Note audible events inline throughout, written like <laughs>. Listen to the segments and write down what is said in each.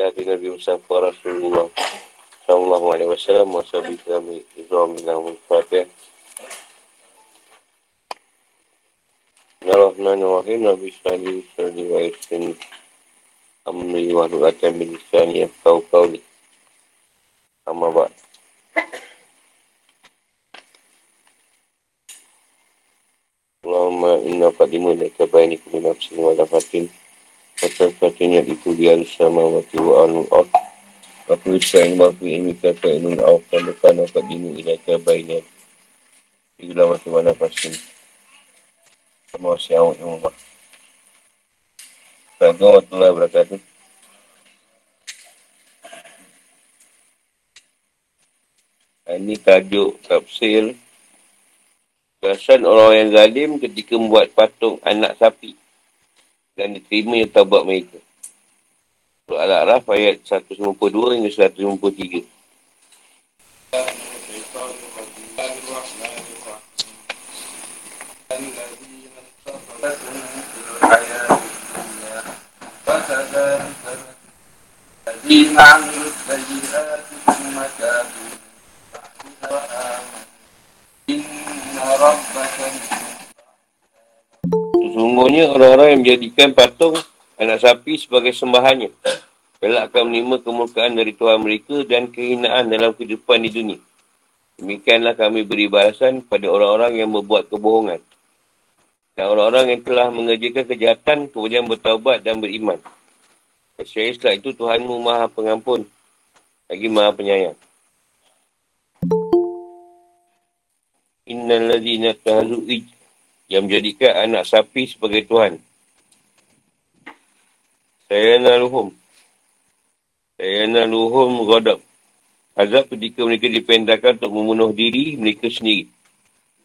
Hati Nabi Mustafa Rasulullah Sallallahu alaihi wasallam Masa kami Izram bin Ahmad Fatih Bismillahirrahmanirrahim Nabi Sallallahu alaihi wasallam Amri wa nu'atan bin Isani Kau kau ni Amma ba'd Allahumma inna bayni kulli nafsin wa lafatin Pasal katanya itu dia sama mati wa anu al Aku sayang mahu ini kata ilun al Kalukan aku dinu ilaka bayna Itulah mati mana pasti? Sama siawak yang Allah Assalamualaikum warahmatullahi wabarakatuh Ini tajuk tafsir. Kerasan orang yang zalim ketika membuat patung anak sapi dan diterima yang tabat mereka. Surah Al-A'raf ayat 152 hingga 153. الذين عملوا السيئات ثم تابوا وآمنوا إن ربك Sesungguhnya orang-orang yang menjadikan patung anak sapi sebagai sembahannya. Kelak akan menerima kemurkaan dari Tuhan mereka dan kehinaan dalam kehidupan di dunia. Demikianlah kami beri balasan pada orang-orang yang membuat kebohongan. Dan orang-orang yang telah mengerjakan kejahatan kemudian bertaubat dan beriman. Kesyai setelah itu Tuhanmu maha pengampun. Lagi maha penyayang. Innal ladhina tahazu'i yang menjadikan anak sapi sebagai Tuhan. Saya naluhum. Saya naluhum ghadab. Azab ketika mereka dipendahkan untuk membunuh diri mereka sendiri.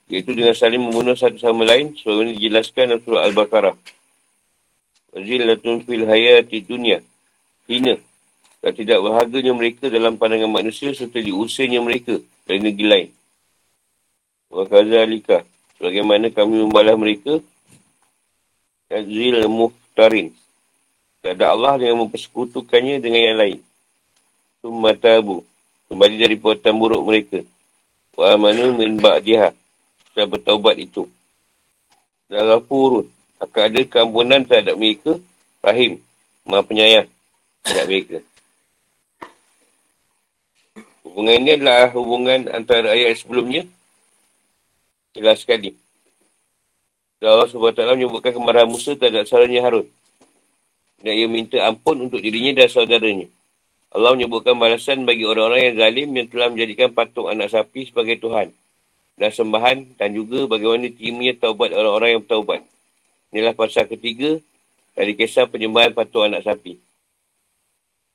Iaitu dengan saling membunuh satu sama lain. Sebab ini dijelaskan dalam surah Al-Baqarah. Wazilatun fil hayati dunia. Hina. Dan tidak berharganya mereka dalam pandangan manusia serta diusirnya mereka dari negeri lain. Wa kazalika. Bagaimana kami membalas mereka? Azil muhtarin. Ada Allah yang mempersekutukannya dengan yang lain. Sumatabu. Kembali dari perbuatan buruk mereka. Wa amanu min ba'diha. Sudah bertaubat itu. Dalam purun. Akan ada keampunan terhadap mereka. Rahim. Maha penyayang terhadap mereka. Hubungan ini adalah hubungan antara ayat sebelumnya jelas sekali. Allah SWT menyebutkan kemarahan Musa terhadap saudaranya Harun. Dan ia minta ampun untuk dirinya dan saudaranya. Allah menyebutkan balasan bagi orang-orang yang zalim yang telah menjadikan patung anak sapi sebagai Tuhan. Dan sembahan dan juga bagaimana timnya taubat orang-orang yang bertaubat. Inilah pasal ketiga dari kisah penyembahan patung anak sapi.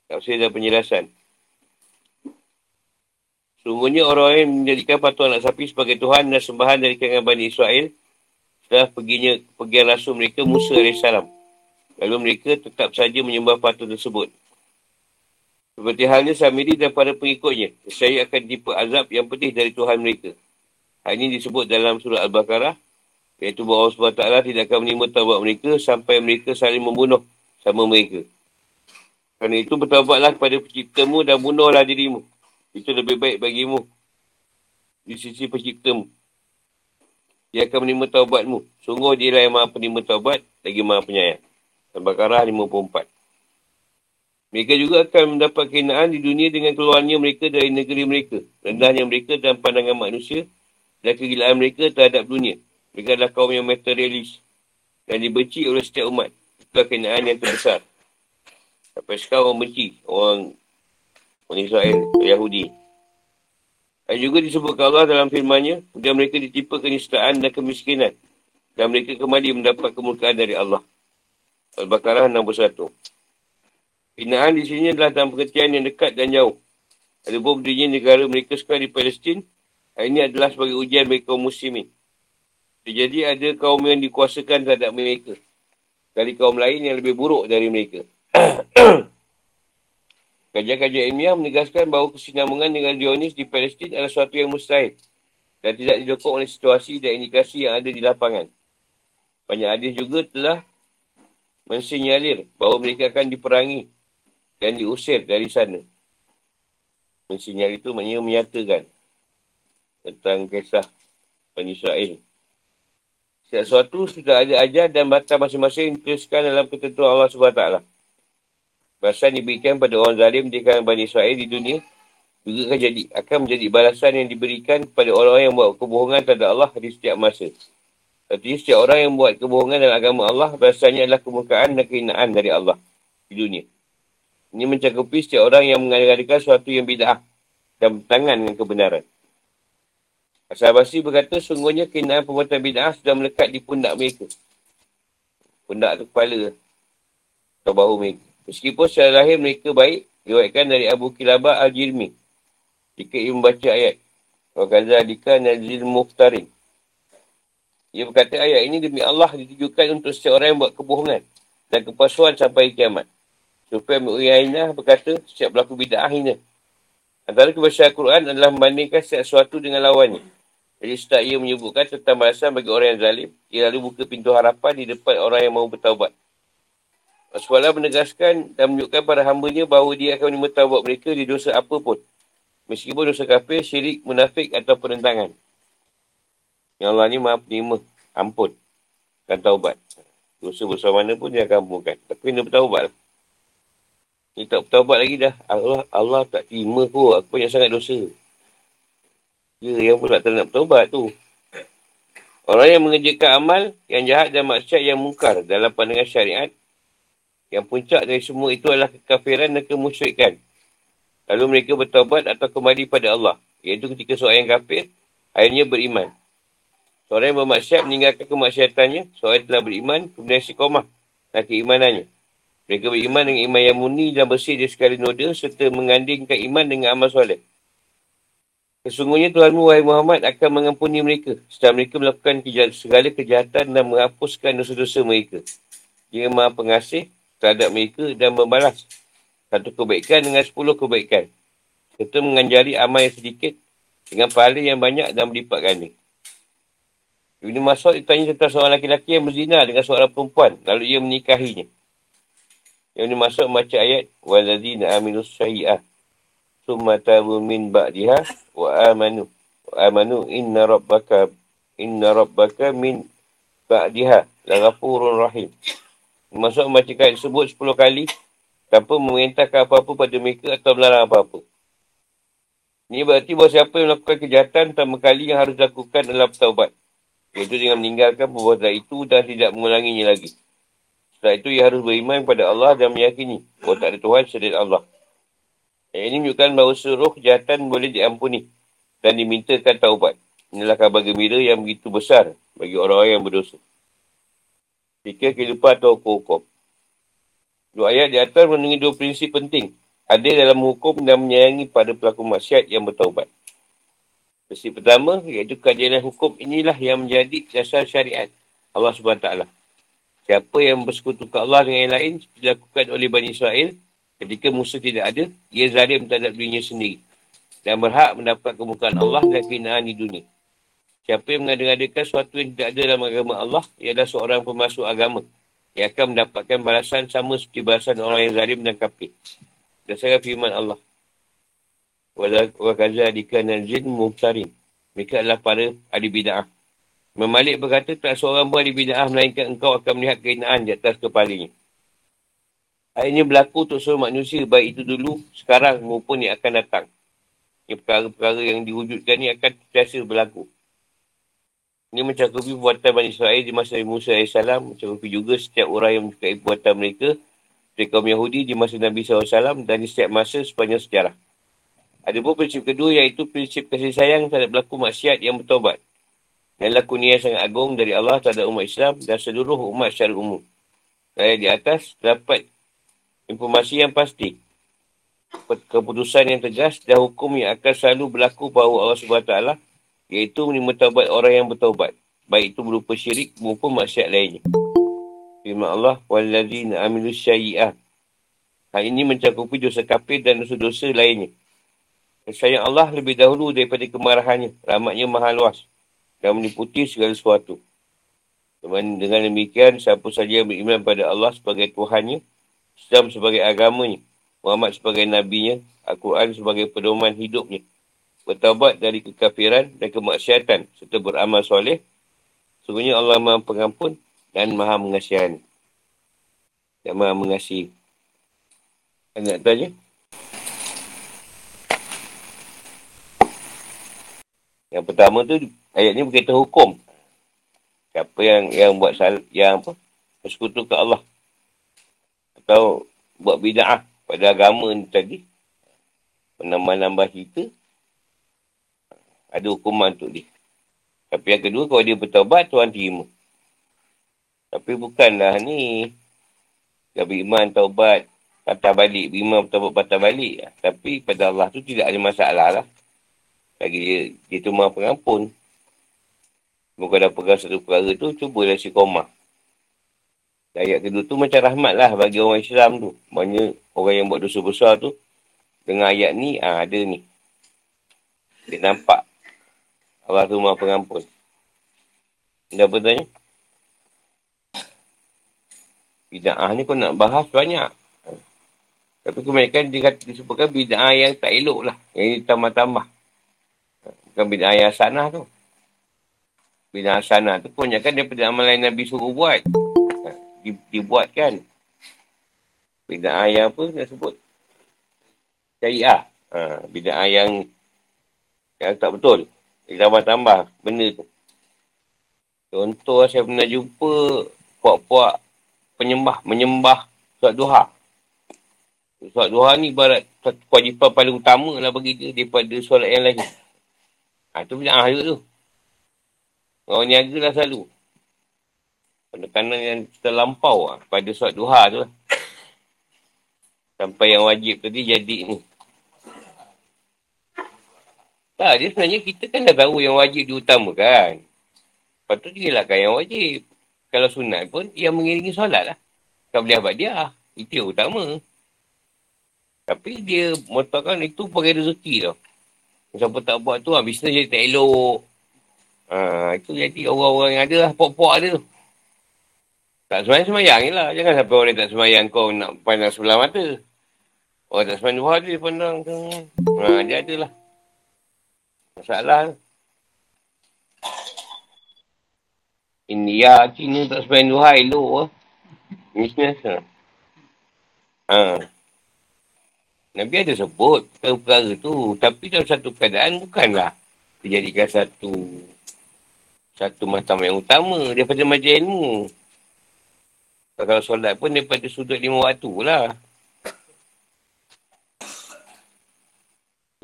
Tafsir dan penjelasan. Sungguhnya orang yang menjadikan patung anak sapi sebagai Tuhan dan sembahan dari kalangan Bani Israel setelah perginya pergian rasul mereka Musa AS. Lalu mereka tetap saja menyembah patung tersebut. Seperti halnya Samiri dan para pengikutnya, saya akan dipa azab yang pedih dari Tuhan mereka. Hal ini disebut dalam surah Al-Baqarah, iaitu bahawa Allah SWT tidak akan menerima taubat mereka sampai mereka saling membunuh sama mereka. Kerana itu bertaubatlah kepada penciptamu dan bunuhlah dirimu. Itu lebih baik bagimu. Di sisi penciptamu. Dia akan menerima taubatmu. Sungguh dia lah yang maha penerima taubat. Lagi maha penyayang. Al-Baqarah 54. Mereka juga akan mendapat kenaan di dunia dengan keluarnya mereka dari negeri mereka. Rendahnya mereka dan pandangan manusia. Dan kegilaan mereka terhadap dunia. Mereka adalah kaum yang materialis. Dan dibenci oleh setiap umat. Itulah kenaan yang terbesar. Sampai sekarang orang benci. Orang Bani Israel, Yahudi. Dan juga disebutkan Allah dalam firmannya, dan mereka ditipu kenistaan dan kemiskinan. Dan mereka kembali mendapat kemurkaan dari Allah. Al-Baqarah 61. Hinaan di sini adalah dalam pengertian yang dekat dan jauh. Ada berdirinya negara mereka sekarang di Palestin. Ini adalah sebagai ujian kaum muslimin. Jadi ada kaum yang dikuasakan terhadap mereka. Dari kaum lain yang lebih buruk dari mereka. <clears throat> Kajian-kajian ilmiah menegaskan bahawa kesinambungan dengan Zionis di Palestin adalah sesuatu yang mustahil dan tidak didokong oleh situasi dan indikasi yang ada di lapangan. Banyak hadis juga telah mensinyalir bahawa mereka akan diperangi dan diusir dari sana. Mensinyal itu maknanya menyatakan tentang kisah Bani Israel. Setiap sesuatu sudah ada ajar dan batas masing-masing dituliskan dalam ketentuan Allah SWT. Balasan diberikan pada orang zalim di kalangan Bani Israel di dunia juga akan, jadi, akan menjadi balasan yang diberikan kepada orang-orang yang buat kebohongan terhadap Allah di setiap masa. Artinya setiap orang yang buat kebohongan dalam agama Allah balasannya adalah kemurkaan dan kehinaan dari Allah di dunia. Ini mencakupi setiap orang yang mengadakan sesuatu yang bid'ah dan bertangan dengan kebenaran. Asal Basri berkata, sungguhnya kenaan perbuatan bid'ah sudah melekat di pundak mereka. Pundak tu kepala atau bahu mereka. Meskipun secara lahir mereka baik, diwakilkan dari Abu Kilabah Al-Jirmi. Jika ia membaca ayat. Wakaza adika nazil muhtarin. Ia berkata ayat ini demi Allah ditujukan untuk setiap orang yang buat kebohongan dan kepasuan sampai kiamat. Supaya Mu'ayyinah berkata setiap berlaku bid'ah ini. Antara kebiasaan Al-Quran adalah membandingkan setiap sesuatu dengan lawannya. Jadi setelah ia menyebutkan tentang balasan bagi orang yang zalim, ia lalu buka pintu harapan di depan orang yang mahu bertaubat. Rasulullah menegaskan dan menunjukkan pada hambanya bahawa dia akan menerima taubat mereka di dosa apa pun. Meskipun dosa kafir, syirik, munafik atau penentangan. Yang Allah ni maha penerima, ampun dan taubat. Dosa bersama mana pun dia akan ampunkan. Tapi kena bertaubat. Ni tak bertaubat lagi dah. Allah Allah tak terima kok. Aku banyak sangat dosa. Ya, yang pula tak nak bertobat tu. Orang yang mengerjakan amal yang jahat dan maksiat yang mungkar dalam pandangan syariat, yang puncak dari semua itu adalah kekafiran dan kemusyrikan. Lalu mereka bertobat atau kembali pada Allah. Iaitu ketika seorang yang kafir, akhirnya beriman. Seorang yang bermaksiat meninggalkan kemaksiatannya, seorang yang telah beriman, kemudian sikomah dan keimanannya. Mereka beriman dengan iman yang murni dan bersih dari sekali noda serta mengandingkan iman dengan amal soleh. Sesungguhnya Tuhanmu, wahai Muhammad, akan mengampuni mereka setelah mereka melakukan segala kejahatan dan menghapuskan dosa-dosa mereka. Dia maha pengasih terhadap mereka dan membalas satu kebaikan dengan sepuluh kebaikan. Serta menganjari amal yang sedikit dengan pahala yang banyak dan berlipat ganda. Ibn Masud ditanya tentang seorang lelaki yang berzina dengan seorang perempuan. Lalu ia menikahinya. Ibn Masud membaca ayat. وَالَّذِينَ أَمِنُوا السَّيِّئَةِ summa tabu min ba'diha wa amanu wa amanu inna rabbaka inna rabbaka min ba'diha Maksud membaca ayat tersebut 10 kali tanpa memerintahkan apa-apa pada mereka atau melarang apa-apa. Ini berarti bahawa siapa yang melakukan kejahatan pertama kali yang harus dilakukan adalah bertaubat. Iaitu dengan meninggalkan perbuatan itu dan tidak mengulanginya lagi. Setelah itu ia harus beriman kepada Allah dan meyakini bahawa tak ada Tuhan selain Allah. Yang ini menunjukkan bahawa seluruh kejahatan boleh diampuni dan dimintakan taubat. Inilah kabar gembira yang begitu besar bagi orang-orang yang berdosa. Jika kehidupan atau hukum. Dua ayat di atas mengenai dua prinsip penting. Ada dalam hukum dan menyayangi pada pelaku maksiat yang bertaubat. Prinsip pertama, iaitu kajian hukum inilah yang menjadi dasar syariat Allah SWT. Siapa yang bersekutukan Allah dengan yang lain, dilakukan oleh Bani Israel, Ketika musuh tidak ada, ia zalim terhadap dirinya sendiri. Dan berhak mendapat kemukaan Allah dan kehinaan di dunia. Siapa yang mengadakan sesuatu yang tidak ada dalam agama Allah, ia adalah seorang pemasuk agama. Ia akan mendapatkan balasan sama seperti balasan orang yang zalim dan kafir. Dasarkan firman Allah. Wa kaza adika nazin mubtarin. Mereka adalah para ahli bida'ah. Memalik berkata, tak seorang pun ahli bida'ah melainkan engkau akan melihat kehinaan di atas kepalanya. Hal ini berlaku untuk seluruh manusia, baik itu dulu, sekarang maupun yang akan datang. Ini perkara-perkara yang diwujudkan ini akan terasa berlaku. Ini mencakupi perbuatan Bani Israel di masa Musa AS, mencakupi juga setiap orang yang menyukai perbuatan mereka dari kaum Yahudi di masa Nabi SAW dan di setiap masa sepanjang sejarah. Ada pun prinsip kedua iaitu prinsip kasih sayang terhadap berlaku maksiat yang bertobat. Dan laku niat sangat agung dari Allah terhadap umat Islam dan seluruh umat secara umum. Ayat di atas dapat informasi yang pasti. Keputusan yang tegas dan hukum yang akan selalu berlaku bahawa Allah SWT iaitu menerima taubat orang yang bertaubat. Baik itu berupa syirik maupun maksiat lainnya. Firman Allah, وَالَّذِينَ أَمِلُوا الشَّيِّئَةِ Hal ini mencakupi dosa kafir dan dosa-dosa lainnya. Sayang Allah lebih dahulu daripada kemarahannya. Rahmatnya maha luas dan meliputi segala sesuatu. Dengan demikian, siapa saja yang beriman pada Allah sebagai Tuhannya, Islam sebagai agamanya Muhammad sebagai nabinya, Al-Quran sebagai pedoman hidupnya. Bertawabat dari kekafiran dan kemaksiatan serta beramal soleh. Sungguhnya Allah maha pengampun dan maha mengasihani. Dan maha mengasihi. Nak tanya? Yang pertama tu, ayat ni berkaitan hukum. Siapa yang yang buat sal yang apa? Bersekutu ke Allah. Atau buat bida'ah pada agama ni tadi. Menambah-nambah kita. Ada hukuman untuk dia. Tapi yang kedua, kalau dia bertawabat, Tuhan terima. Tapi bukanlah ni. Dia beriman, taubat, patah balik. Beriman, taubat, patah balik. Tapi pada Allah tu tidak ada masalah lah. Lagi dia, dia tu maha pengampun. Muka dah pegang satu perkara tu, cubalah si koma. Ayat kedua tu macam rahmat lah bagi orang Islam tu. Maksudnya orang yang buat dosa besar tu, dengan ayat ni, ah, ada ni. Dia nampak. Allah tu maha pengampun. Dah apa tanya? Bida'ah ni kau nak bahas banyak. Tapi kebanyakan dia kata disebutkan bida'ah yang tak elok lah. Yang tambah-tambah. Bukan bid'ah yang hasanah tu. Bid'ah hasanah tu pun kan daripada amalan Nabi suruh buat. Di, dibuatkan. Bid'ah yang apa dia sebut? Syariah. Ha, bid'ah yang yang tak betul. Dia tambah-tambah benda tu. Contoh saya pernah jumpa puak-puak penyembah, menyembah suat duha. Suat duha ni barat kewajipan paling utama lah bagi dia daripada solat yang lain. Ha, tu bid'ah juga tu. Orang niaga lah selalu. Penekanan yang terlampau lah pada suat duha tu lah. Sampai yang wajib tadi jadi ni. Tak, dia sebenarnya kita kan dah tahu yang wajib diutamakan. Lepas tu dia lah kan yang wajib. Kalau sunat pun, dia mengiringi solat lah. Tak boleh abad dia. Itu yang utama. Tapi dia motorkan itu pakai rezeki tau. Siapa tak buat tu, ha, bisnes jadi tak elok. Ha, itu jadi orang-orang yang ada lah, pok-pok ada tu. Tak semayang-semayang lah. Jangan sampai orang tak semayang kau nak pandang sebelah mata. Orang tak semayang dua dia pandang. Ha, dia ada lah. Masalah. India, Cina tak semayang dua lah. Bisnes lah. Ha. Nabi ada sebut perkara tu. Tapi dalam satu keadaan bukanlah dijadikan satu satu macam yang utama daripada majlis ilmu. Kalau solat pun daripada sudut lima waktu lah.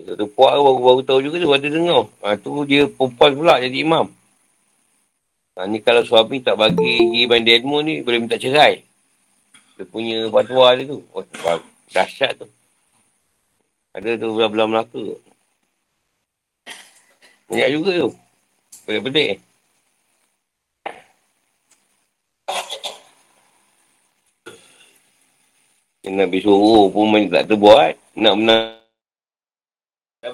Satu puak baru-baru tahu juga tu ada dengar. Ha, tu dia perempuan pula jadi imam. Ha, ni kalau suami tak bagi pergi bandar ilmu ni boleh minta cerai. Dia punya fatwa dia tu. Oh, dahsyat tu. Ada tu belah-belah Melaka. Banyak juga tu. Pelik-pelik. Nabi suruh pun main tak terbuat. Nak menang. Tak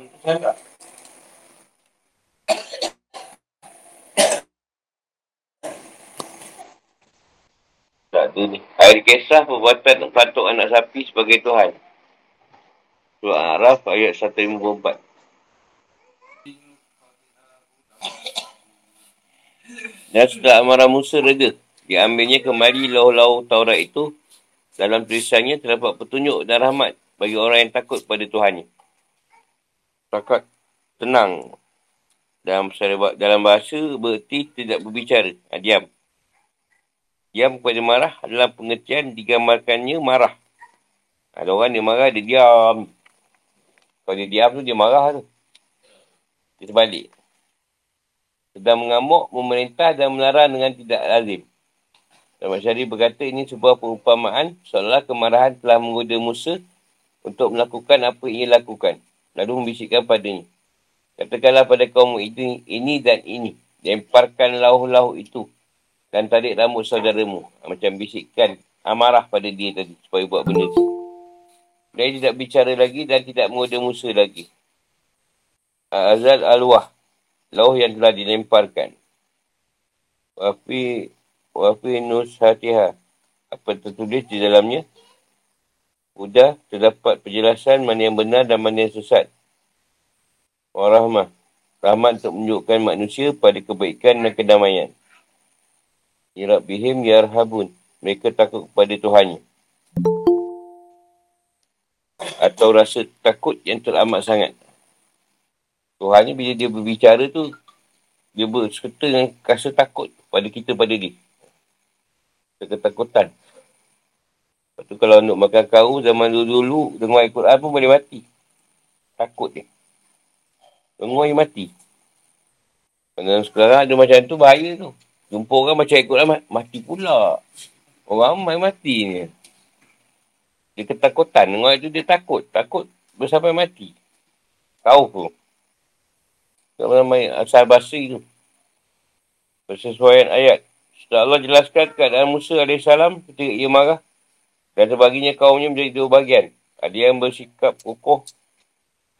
tu ni. Air kisah perbuatan patuk anak sapi sebagai Tuhan. Surah Araf ayat 154. Dan sudah amarah Musa reda. Diambilnya kembali lau-lau Taurat itu. Dalam tulisannya terdapat petunjuk dan rahmat bagi orang yang takut pada Tuhannya. Takut tenang. Dalam, dalam bahasa berarti tidak berbicara. Ha, diam. Diam kepada marah adalah pengertian digambarkannya marah. Ada orang dia marah, dia diam. Kalau dia diam tu, dia marah tu. Dia terbalik. Sedang mengamuk, memerintah dan melarang dengan tidak lazim. Dan Masyari berkata ini sebuah perumpamaan seolah kemarahan telah menggoda Musa untuk melakukan apa yang ia lakukan. Lalu membisikkan padanya. Katakanlah pada kaum itu ini dan ini. Lemparkan lauh-lauh itu. Dan tarik rambut saudaramu. Macam bisikkan amarah pada dia tadi. Supaya buat benda itu. Dia tidak bicara lagi dan tidak menggoda Musa lagi. Azal al-wah. Lauh yang telah dilemparkan. Wafi, wafi nus hatiha. Apa tertulis di dalamnya? Sudah terdapat penjelasan mana yang benar dan mana yang sesat. Warahmah. Rahmat untuk menunjukkan manusia pada kebaikan dan kedamaian. Ya bihim yarhabun. Mereka takut kepada Tuhannya. Atau rasa takut yang teramat sangat. Tuhan ni bila dia berbicara tu, dia berserta dengan rasa takut pada kita pada dia. Ketakutan. Lepas tu kalau nak makan kau zaman dulu-dulu, dengar Al-Quran pun boleh mati. Takut dia. Dengar dia mati. Dan sekarang ada macam tu, bahaya tu. Jumpa orang macam Al-Quran, mati pula. Orang ramai mati ni. Dia ketakutan. Dengar itu dia takut. Takut bersampai mati. Tahu pun. Nama-nama asal basri tu. Persesuaian ayat. Setelah Allah jelaskan keadaan Musa AS ketika ia marah. Dan sebaginya kaumnya menjadi dua bagian. Ada yang bersikap kokoh.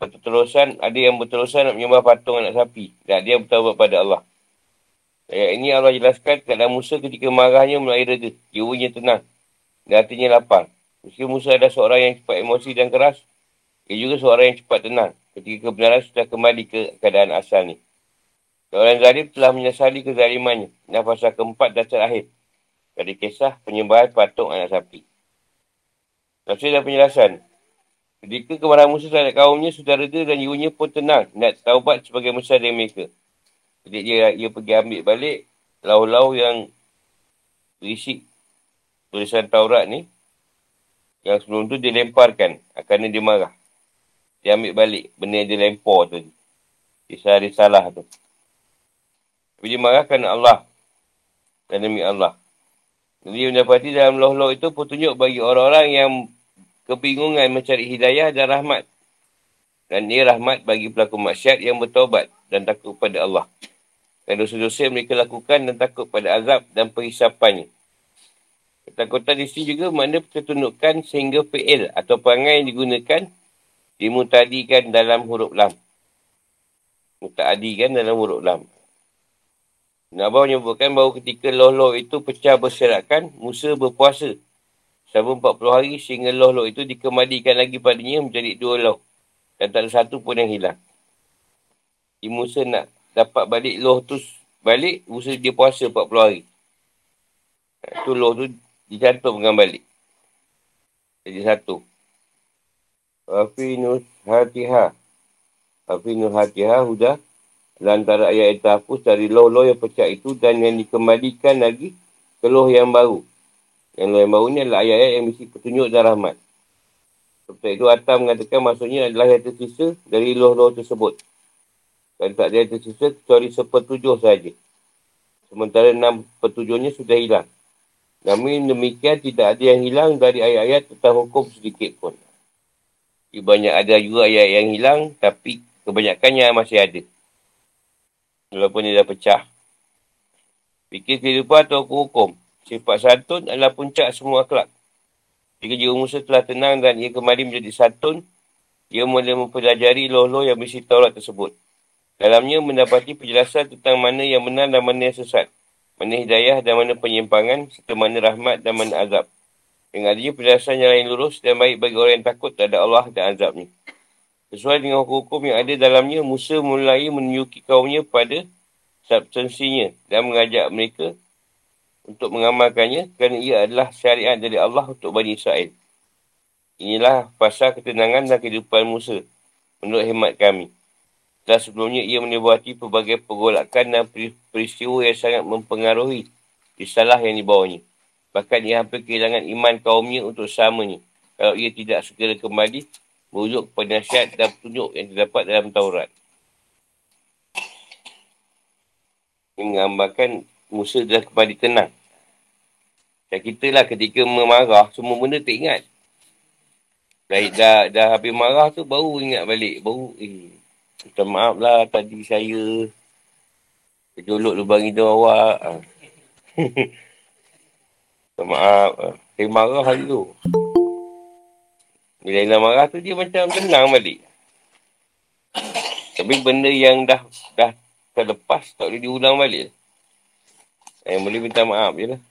Berterusan. Ada yang berterusan nak menyembah patung anak sapi. Dan ada yang bertawabat pada Allah. Ayat ini Allah jelaskan keadaan Musa ketika marahnya mulai reda. Jiwanya tenang. Dan hatinya lapang. Meski Musa ada seorang yang cepat emosi dan keras. Ia juga seorang yang cepat tenang. Ketika kebenaran sudah kembali ke keadaan asal ni. Orang zalim telah menyesali kezalimannya. Dan pasal keempat dan terakhir. Dari kisah penyembahan patung anak sapi. Tafsir dan penjelasan. Ketika kemarahan Musa terhadap kaumnya sudah reda dan jiwanya pun tenang. Nak taubat sebagai Musa dari mereka. Jadi dia, dia pergi ambil balik lau-lau yang berisi tulisan Taurat ni. Yang sebelum tu dia lemparkan. Kerana dia marah. Dia ambil balik benda yang dia lempar tu. Kisah risalah tu. Tapi dia marahkan Allah. Dan demi Allah. Jadi mendapati dalam loh-loh itu petunjuk bagi orang-orang yang kebingungan mencari hidayah dan rahmat. Dan ia rahmat bagi pelaku maksiat yang bertobat dan takut pada Allah. Dan dosa-dosa mereka lakukan dan takut pada azab dan perhisapannya. Ketakutan di sini juga makna tertundukkan sehingga fi'il atau perangai yang digunakan dimutadikan dalam huruf lam. Mutadikan dalam huruf lam. Nabi menyebutkan bahawa ketika loh-loh itu pecah berserakan, Musa berpuasa. Selama 40 hari sehingga loh-loh itu dikembalikan lagi padanya menjadi dua loh. Dan tak ada satu pun yang hilang. Di Musa nak dapat balik loh tu balik, Musa dia puasa 40 hari. Itu loh tu dicantumkan balik. Jadi satu. Afinus hatiha. Afinus hatiha hudah antara ayat yang terhapus dari loh-loh yang pecah itu dan yang dikembalikan lagi ke loh yang baru. Yang loh yang baru ni adalah ayat-ayat yang mesti petunjuk dan rahmat. Sebab itu Atam mengatakan maksudnya adalah yang tersisa dari loh-loh tersebut. Dan tak ada yang tersisa kecuali sepertujuh saja. Sementara enam petujuhnya sudah hilang. Namun demikian tidak ada yang hilang dari ayat-ayat tentang hukum sedikit pun. Banyak ada juga ayat yang hilang tapi kebanyakannya masih ada. Walaupun dia dah pecah. Fikir kehidupan atau hukum. Sifat santun adalah puncak semua akhlak. Jika jiwa Musa telah tenang dan ia kembali menjadi santun, ia mulai mempelajari loh-loh yang berisi Taurat tersebut. Dalamnya mendapati penjelasan tentang mana yang benar dan mana yang sesat. Mana hidayah dan mana penyimpangan, serta mana rahmat dan mana azab. Dengan adanya penjelasan yang lain lurus dan baik bagi orang yang takut terhadap Allah dan azabnya. Sesuai dengan hukum yang ada dalamnya, Musa mulai menunjuki kaumnya pada substansinya dan mengajak mereka untuk mengamalkannya kerana ia adalah syariat dari Allah untuk Bani Israel. Inilah pasal ketenangan dan kehidupan Musa menurut hemat kami. Dan sebelumnya ia menyebabkan pelbagai pergolakan dan peristiwa yang sangat mempengaruhi risalah yang dibawanya. Bahkan ia hampir kehilangan iman kaumnya untuk samanya kalau ia tidak segera kembali merujuk kepada nasihat dan petunjuk yang terdapat dalam Taurat. Menggambarkan Musa dah kembali tenang. Dan kita lah ketika memarah, semua benda tak ingat. Dah, dah, dah habis marah tu, baru ingat balik. Baru, eh, minta maaf lah tadi saya kejolok lubang hidung awak. Ah. <laughs> minta maaf. Saya marah hari tu. Bila Ina marah tu dia macam tenang balik. Tapi benda yang dah dah terlepas tak boleh diulang balik. Yang boleh minta maaf je lah.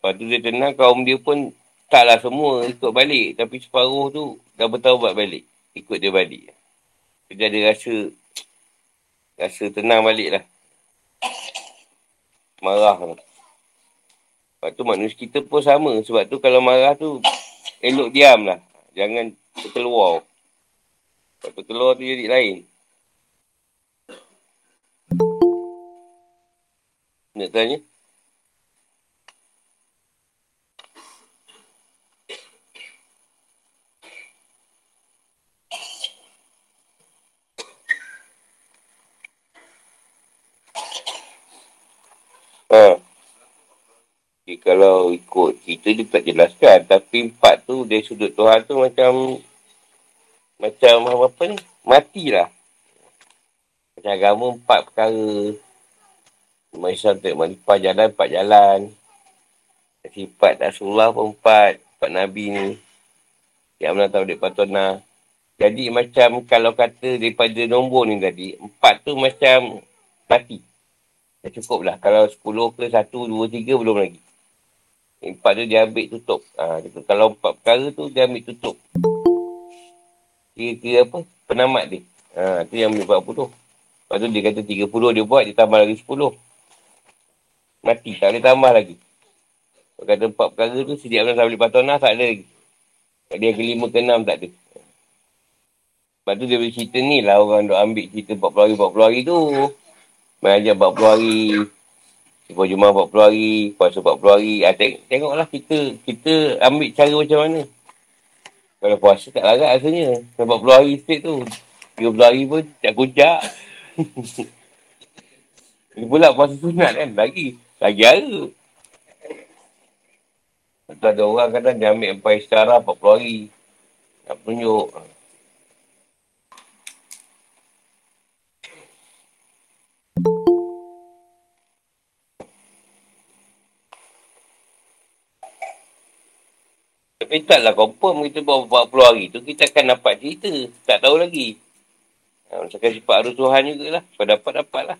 Lepas tu dia tenang kaum dia pun taklah semua ikut balik. Tapi separuh tu dah bertaubat balik. Ikut dia balik. Dia ada rasa rasa tenang balik lah. Marah lah. Sebab tu manusia kita pun sama. Sebab tu kalau marah tu elok diam lah. Jangan terkeluar. Sebab terkeluar tu jadi lain. Nak tanya? Ha. Okay, kalau ikut kita dia tak jelaskan. Tapi empat tu dari sudut Tuhan tu macam macam apa ni? Matilah. Macam agama empat perkara. Umat Islam tak empat jalan, empat jalan. Sifat Rasulullah pun empat. Empat Nabi ni. Yang mana tahu dia. Jadi macam kalau kata daripada nombor ni tadi, empat tu macam mati. Dah cukup lah. Kalau sepuluh ke satu, dua, tiga belum lagi. Empat tu dia ambil tutup. Ha, kalau empat perkara tu dia ambil tutup. Kira-kira apa? Penamat dia. Ha, tu yang ambil empat puluh. Lepas tu dia kata tiga puluh dia buat, dia tambah lagi sepuluh. Mati. Tak boleh tambah lagi. Kalau kata empat perkara tu, sediak benar tak boleh patah tak ada lagi. Dia kelima ke enam tak ada. Lepas tu dia bercerita ni lah orang duk ambil cerita 40 hari, 40 hari tu. Mengajar 40 hari. Sebuah Jumat 40 hari. Puasa 40 hari. Ha, tengok, tengoklah kita kita ambil cara macam mana. Kalau puasa tak larat rasanya. 40 hari straight tu. 30 hari pun tak kucak. <laughs> Ini pula puasa sunat kan. Lagi. Lagi hari. Atau ada orang kadang dia ambil sampai secara 40 hari. Tak tunjuk. Tapi taklah confirm kita bawa 40 hari tu, kita akan dapat cerita. Tak tahu lagi. Ha, misalkan sifat arus Tuhan jugalah. Kalau dapat, dapat lah.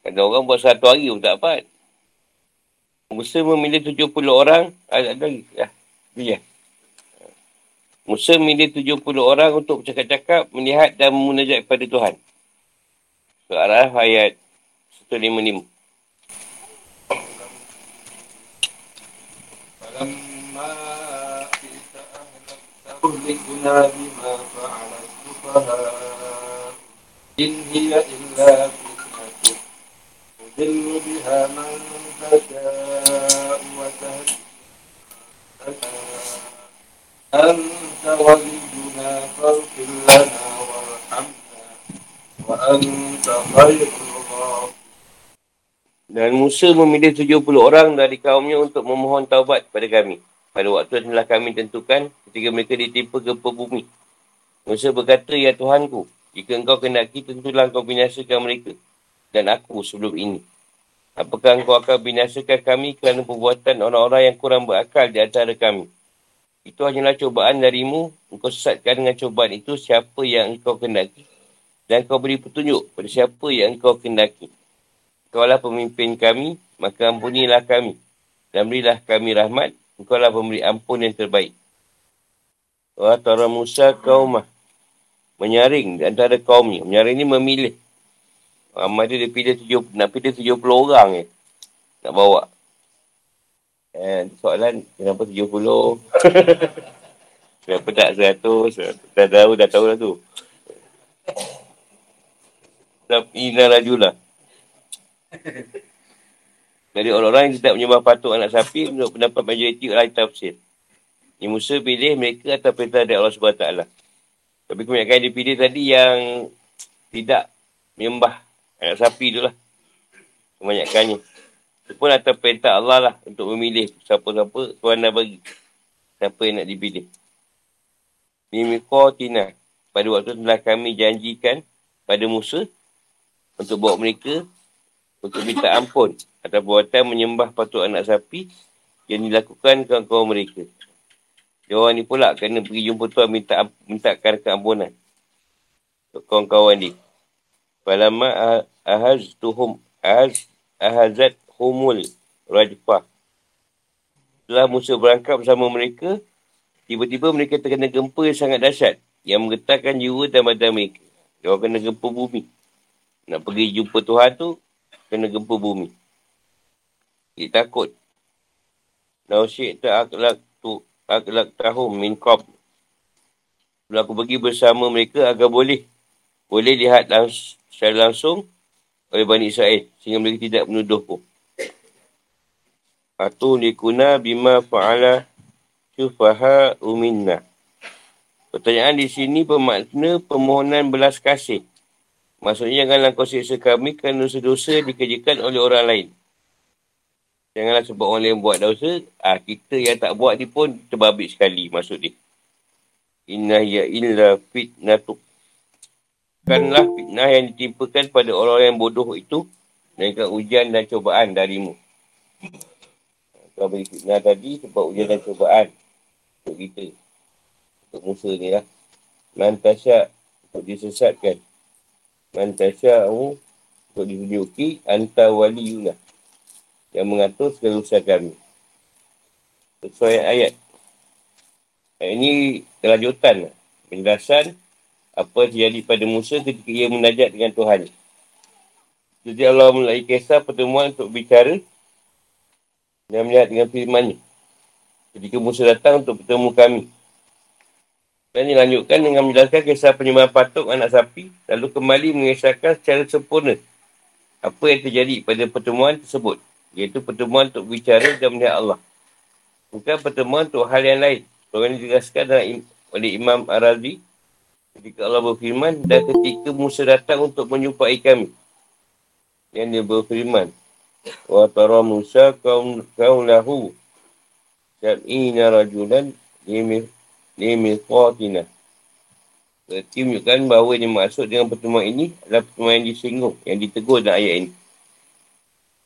Kalau orang buat satu hari pun tak dapat. Musa memilih 70 orang. Ada lagi. Ya. Ya. Musa memilih 70 orang untuk bercakap-cakap, melihat dan memunajat kepada Tuhan. Soalan ayat 155. تهلكنا بما فعل السفهاء إن هي إلا فتنة تضل بها من تشاء وتهدي أنت ولينا فاغفر لنا وارحمنا وأنت خير الغافرين Dan Musa memilih 70 orang dari kaumnya untuk memohon taubat kepada kami. Pada waktu adalah kami tentukan ketika mereka ditimpa gempa bumi. Musa berkata, Ya Tuhanku, jika engkau kendaki, tentulah engkau binasakan mereka. Dan aku sebelum ini. Apakah engkau akan binasakan kami kerana perbuatan orang-orang yang kurang berakal di antara kami? Itu hanyalah cobaan darimu. Engkau sesatkan dengan cobaan itu siapa yang engkau kendaki. Dan engkau beri petunjuk pada siapa yang engkau kendaki. Kaulah pemimpin kami, maka ampunilah kami. Dan berilah kami rahmat Engkau lah pemberi ampun yang terbaik. Wa tara Musa kaumah. Menyaring antara kaumnya. Menyaring ni memilih. Amal dia, dia pilih tujuh, nak pilih tujuh puluh orang je. Nak bawa. Eh, soalan, kenapa tujuh puluh? <laughs> kenapa tak seratus? Dah tahu, dah tahu lah tu. Tapi ina rajulah. Dari orang-orang yang tidak menyembah patung anak sapi menurut pendapat majoriti oleh tafsir. Ini Musa pilih mereka atau perintah dari Allah SWT. Tapi kebanyakan yang dipilih tadi yang tidak menyembah anak sapi tu lah. Kebanyakannya. Itu pun atas perintah Allah lah untuk memilih siapa-siapa Tuhan dah bagi. Siapa yang nak dipilih. Mimiko Tina. Pada waktu telah kami janjikan pada Musa untuk bawa mereka untuk minta ampun atas perbuatan menyembah patung anak sapi yang dilakukan kawan-kawan mereka. Dia orang ni pula kena pergi jumpa tuan minta minta keampunan. Untuk kawan-kawan ni. Falama ahaz tuhum ahaz ahazat humul rajfah. Setelah Musa berangkat bersama mereka, tiba-tiba mereka terkena gempa yang sangat dahsyat yang menggetarkan jiwa dan badan mereka. Dia kena gempa bumi. Nak pergi jumpa Tuhan tu, kena gempa bumi. Dia takut. Syik tak aklak tu, aklak tahum min qab. Bila aku pergi bersama mereka agar boleh. Boleh lihat langs secara langsung oleh Bani Israel. Sehingga mereka tidak menuduh pun. Atu likuna bima fa'ala syufaha uminna. Pertanyaan di sini bermakna permohonan belas kasih. Maksudnya janganlah kau siksa kami kerana dosa-dosa dikerjakan oleh orang lain. Janganlah sebab orang lain buat dosa, ah kita yang tak buat ni pun terbabit sekali maksud dia. Inna ya illa fitnatuk. Bukanlah fitnah yang ditimpakan pada orang-orang yang bodoh itu dengan ujian dan cobaan darimu. Kau beri fitnah tadi sebab ujian dan cobaan untuk kita. Untuk Musa ni lah. Mantasya untuk disesatkan. Mantasya untuk ditunjuki anta wali yunah. Yang mengatur segala usaha kami. Sesuai ayat. Ayat ini kelanjutan. Lah. Penjelasan apa yang terjadi pada Musa ketika ia menajat dengan Tuhan. Jadi Allah mulai kisah pertemuan untuk bicara dan melihat dengan firmannya. Ketika Musa datang untuk bertemu kami. Dan dilanjutkan dengan menjelaskan kisah penyembahan patung anak sapi. Lalu kembali mengisahkan secara sempurna apa yang terjadi pada pertemuan tersebut. Iaitu pertemuan untuk bicara dan melihat Allah. Bukan pertemuan untuk hal yang lain. Orang ini dijelaskan oleh Imam Ar-Razi. Ketika Allah berfirman dan ketika Musa datang untuk menyumpai kami. Yang dia berfirman. Wa tara Musa kaum kaum lahu sab'ina rajulan limi qatina. Berarti menunjukkan bahawa yang maksud dengan pertemuan ini adalah pertemuan yang disinggung, yang ditegur dalam ayat ini.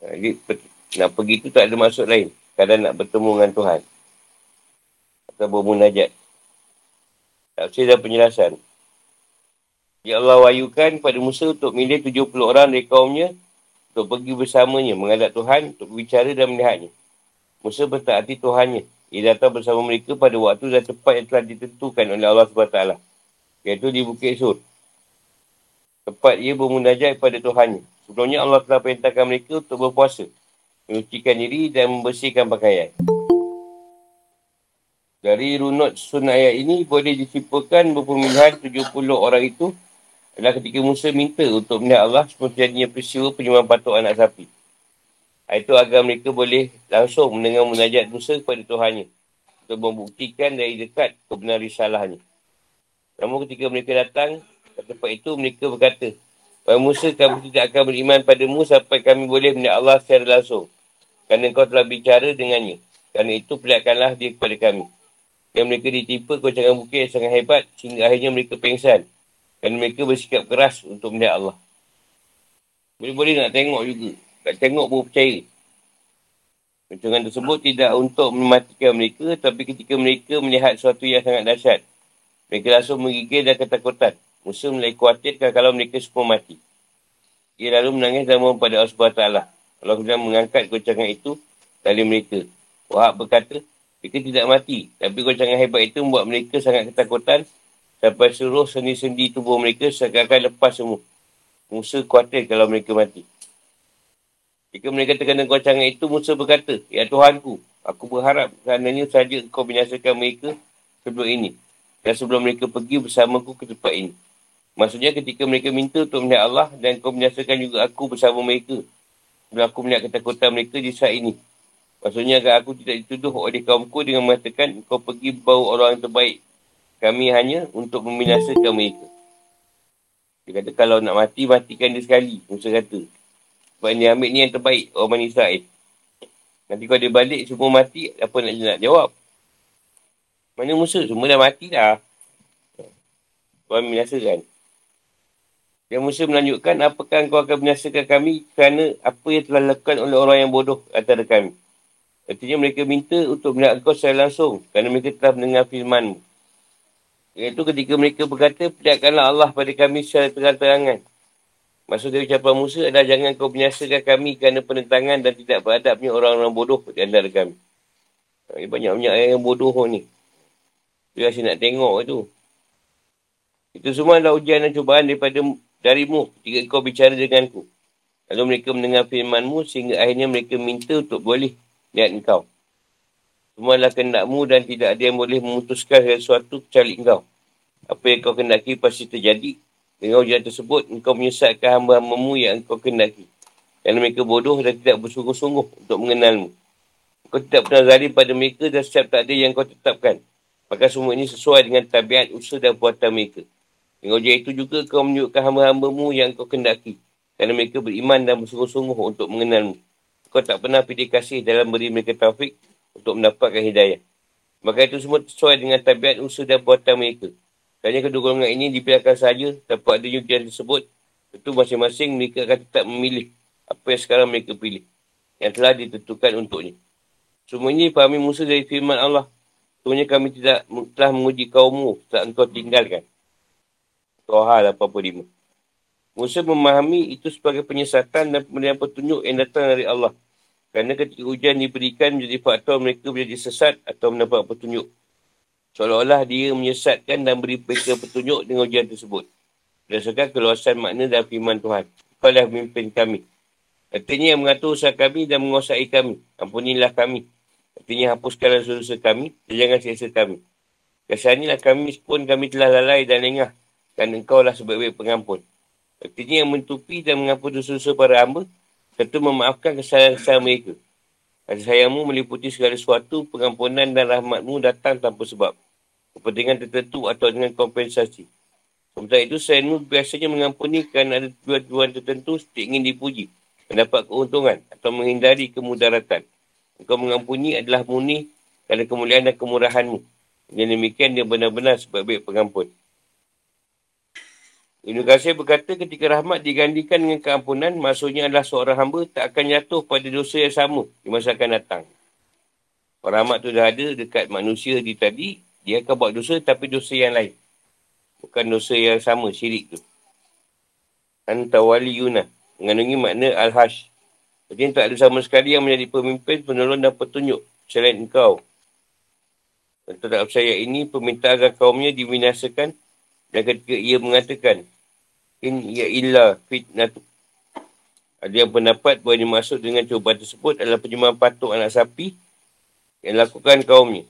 Ha, jadi, nak pergi tu tak ada maksud lain. Kadang nak bertemu dengan Tuhan. Atau bermunajat. Tak usah penjelasan. Ya Allah wayukan pada Musa untuk milih 70 orang dari kaumnya untuk pergi bersamanya menghadap Tuhan untuk berbicara dan melihatnya. Musa bertaati Tuhannya. Ia datang bersama mereka pada waktu dan tempat yang telah ditentukan oleh Allah SWT. Iaitu di Bukit Sur. Tempat ia bermunajat kepada Tuhannya. Sebelumnya Allah telah perintahkan mereka untuk berpuasa. Menyucikan diri dan membersihkan pakaian. Dari runut sunnah ayat ini boleh disimpulkan berpemilihan 70 orang itu adalah ketika Musa minta untuk melihat Allah seperti jadinya peristiwa penyembahan patung anak sapi. Itu agar mereka boleh langsung mendengar munajat Musa kepada Tuhannya untuk membuktikan dari dekat kebenaran risalahnya. Namun ketika mereka datang ke tempat itu, mereka berkata, Wahai Musa, kami tidak akan beriman padamu sampai kami boleh melihat Allah secara langsung. Kerana kau telah bicara dengannya. Kerana itu, perlihatkanlah dia kepada kami. Dan mereka ditimpa kocangan bukit yang sangat hebat sehingga akhirnya mereka pengsan dan mereka bersikap keras untuk melihat Allah. Boleh-boleh nak tengok juga. Tak tengok pun percaya. Perjuangan tersebut tidak untuk mematikan mereka, tapi ketika mereka melihat sesuatu yang sangat dahsyat, mereka langsung menggigil dan ketakutan. Musa mulai khawatirkan kalau mereka semua mati. Ia lalu menangis dan mohon pada Allah SWT. Allah kemudian mengangkat gocangan itu dari mereka. Wahab berkata, mereka tidak mati. Tapi gocangan hebat itu membuat mereka sangat ketakutan Sampai seluruh sendi-sendi tubuh mereka seakan-akan lepas semua. Musa khawatir kalau mereka mati. Jika mereka terkena gocangan itu, Musa berkata, Ya Tuhanku, aku berharap kerananya saja kau binasakan mereka sebelum ini. Dan sebelum mereka pergi bersamaku ke tempat ini. Maksudnya ketika mereka minta untuk melihat Allah dan kau binasakan juga aku bersama mereka. Sebelum aku melihat ketakutan mereka di saat ini. Maksudnya agar aku tidak dituduh oleh kaumku dengan mengatakan kau pergi bawa orang yang terbaik kami hanya untuk membinasakan mereka. Dia kata kalau nak mati, matikan dia sekali. Musa kata. Sebab dia ambil ni yang terbaik orang Bani Israel. Nanti kalau dia balik semua mati, apa nak, nak jawab? Mana Musa? Semua dah mati dah. Kau membinasakan. Dan Musa melanjutkan, apakah kau akan membinasakan kami kerana apa yang telah dilakukan oleh orang yang bodoh antara kami. Artinya mereka minta untuk melihat kau secara langsung kerana mereka telah mendengar firmanmu. Iaitu ketika mereka berkata, perlihatkanlah Allah pada kami secara terang-terangan. Maksud dari ucapan Musa adalah jangan kau binyasakan kami kerana penentangan dan tidak beradabnya orang-orang bodoh di antara kami. Banyak-banyak yang bodoh ni. Dia rasa nak tengok tu. Itu semua adalah ujian dan cubaan daripada darimu jika kau bicara denganku. Lalu mereka mendengar firmanmu sehingga akhirnya mereka minta untuk boleh lihat engkau. Semua adalah kendakmu dan tidak ada yang boleh memutuskan sesuatu kecuali engkau. Apa yang kau kendaki pasti terjadi. Dengan ujian tersebut, engkau menyesatkan hamba-hambamu yang engkau kendaki. Kerana mereka bodoh dan tidak bersungguh-sungguh untuk mengenalmu. Kau tidak pernah zalim pada mereka dan setiap tak ada yang kau tetapkan. Maka semua ini sesuai dengan tabiat usaha dan buatan mereka. Dengan ujian itu juga kau menunjukkan hamba-hambamu yang kau kendaki. Kerana mereka beriman dan bersungguh-sungguh untuk mengenalmu. Kau tak pernah pilih kasih dalam beri mereka taufik untuk mendapatkan hidayah. Maka itu semua sesuai dengan tabiat usaha dan buatan mereka. Kerana kedua golongan ini dipilihkan saja tanpa ada ujian tersebut. Tentu masing-masing mereka akan tetap memilih apa yang sekarang mereka pilih. Yang telah ditentukan untuknya. Semua ini pahami Musa dari firman Allah. Sebenarnya kami tidak telah menguji kaummu saat engkau tinggalkan. Toha 85. Musa memahami itu sebagai penyesatan dan pemberian petunjuk yang datang dari Allah. Kerana ketika ujian diberikan menjadi faktor mereka menjadi sesat atau mendapat petunjuk. Seolah-olah dia menyesatkan dan beri mereka petunjuk dengan ujian tersebut. Berdasarkan keluasan makna dan firman Tuhan. Kau adalah pemimpin kami. Artinya yang mengatur usaha kami dan menguasai kami. Ampunilah kami. Artinya hapuskanlah dosa kami dan jangan siksa kami. Kesannya kami pun kami telah lalai dan lengah dan engkau lah sebaik-baik pengampun. Artinya yang mentupi dan mengampun dosa-dosa para hamba tentu memaafkan kesalahan-kesalahan mereka. Kasih sayangmu meliputi segala sesuatu, pengampunan dan rahmatmu datang tanpa sebab. Kepentingan tertentu atau dengan kompensasi. Sementara itu, sayangmu biasanya mengampuni kerana ada tujuan-tujuan tertentu ingin dipuji, mendapat keuntungan atau menghindari kemudaratan. Engkau mengampuni adalah murni kerana kemuliaan dan kemurahanmu. Yang demikian dia benar-benar sebaik-baik pengampun. Ibn Qasir berkata ketika rahmat digandikan dengan keampunan, maksudnya adalah seorang hamba tak akan jatuh pada dosa yang sama di masa akan datang. Rahmat tu dah ada dekat manusia di tadi, dia akan buat dosa tapi dosa yang lain. Bukan dosa yang sama, syirik tu. Antawali Yunah. Mengandungi makna Al-Hash. Jadi tak ada sama sekali yang menjadi pemimpin, penolong dan petunjuk selain engkau. Dan dalam saya ini, peminta agar kaumnya dibinasakan dan ketika ia mengatakan, In ya illa fitnatu. Ada yang pendapat bahawa dimaksud dengan cubaan tersebut adalah penyembahan patung anak sapi yang lakukan kaumnya.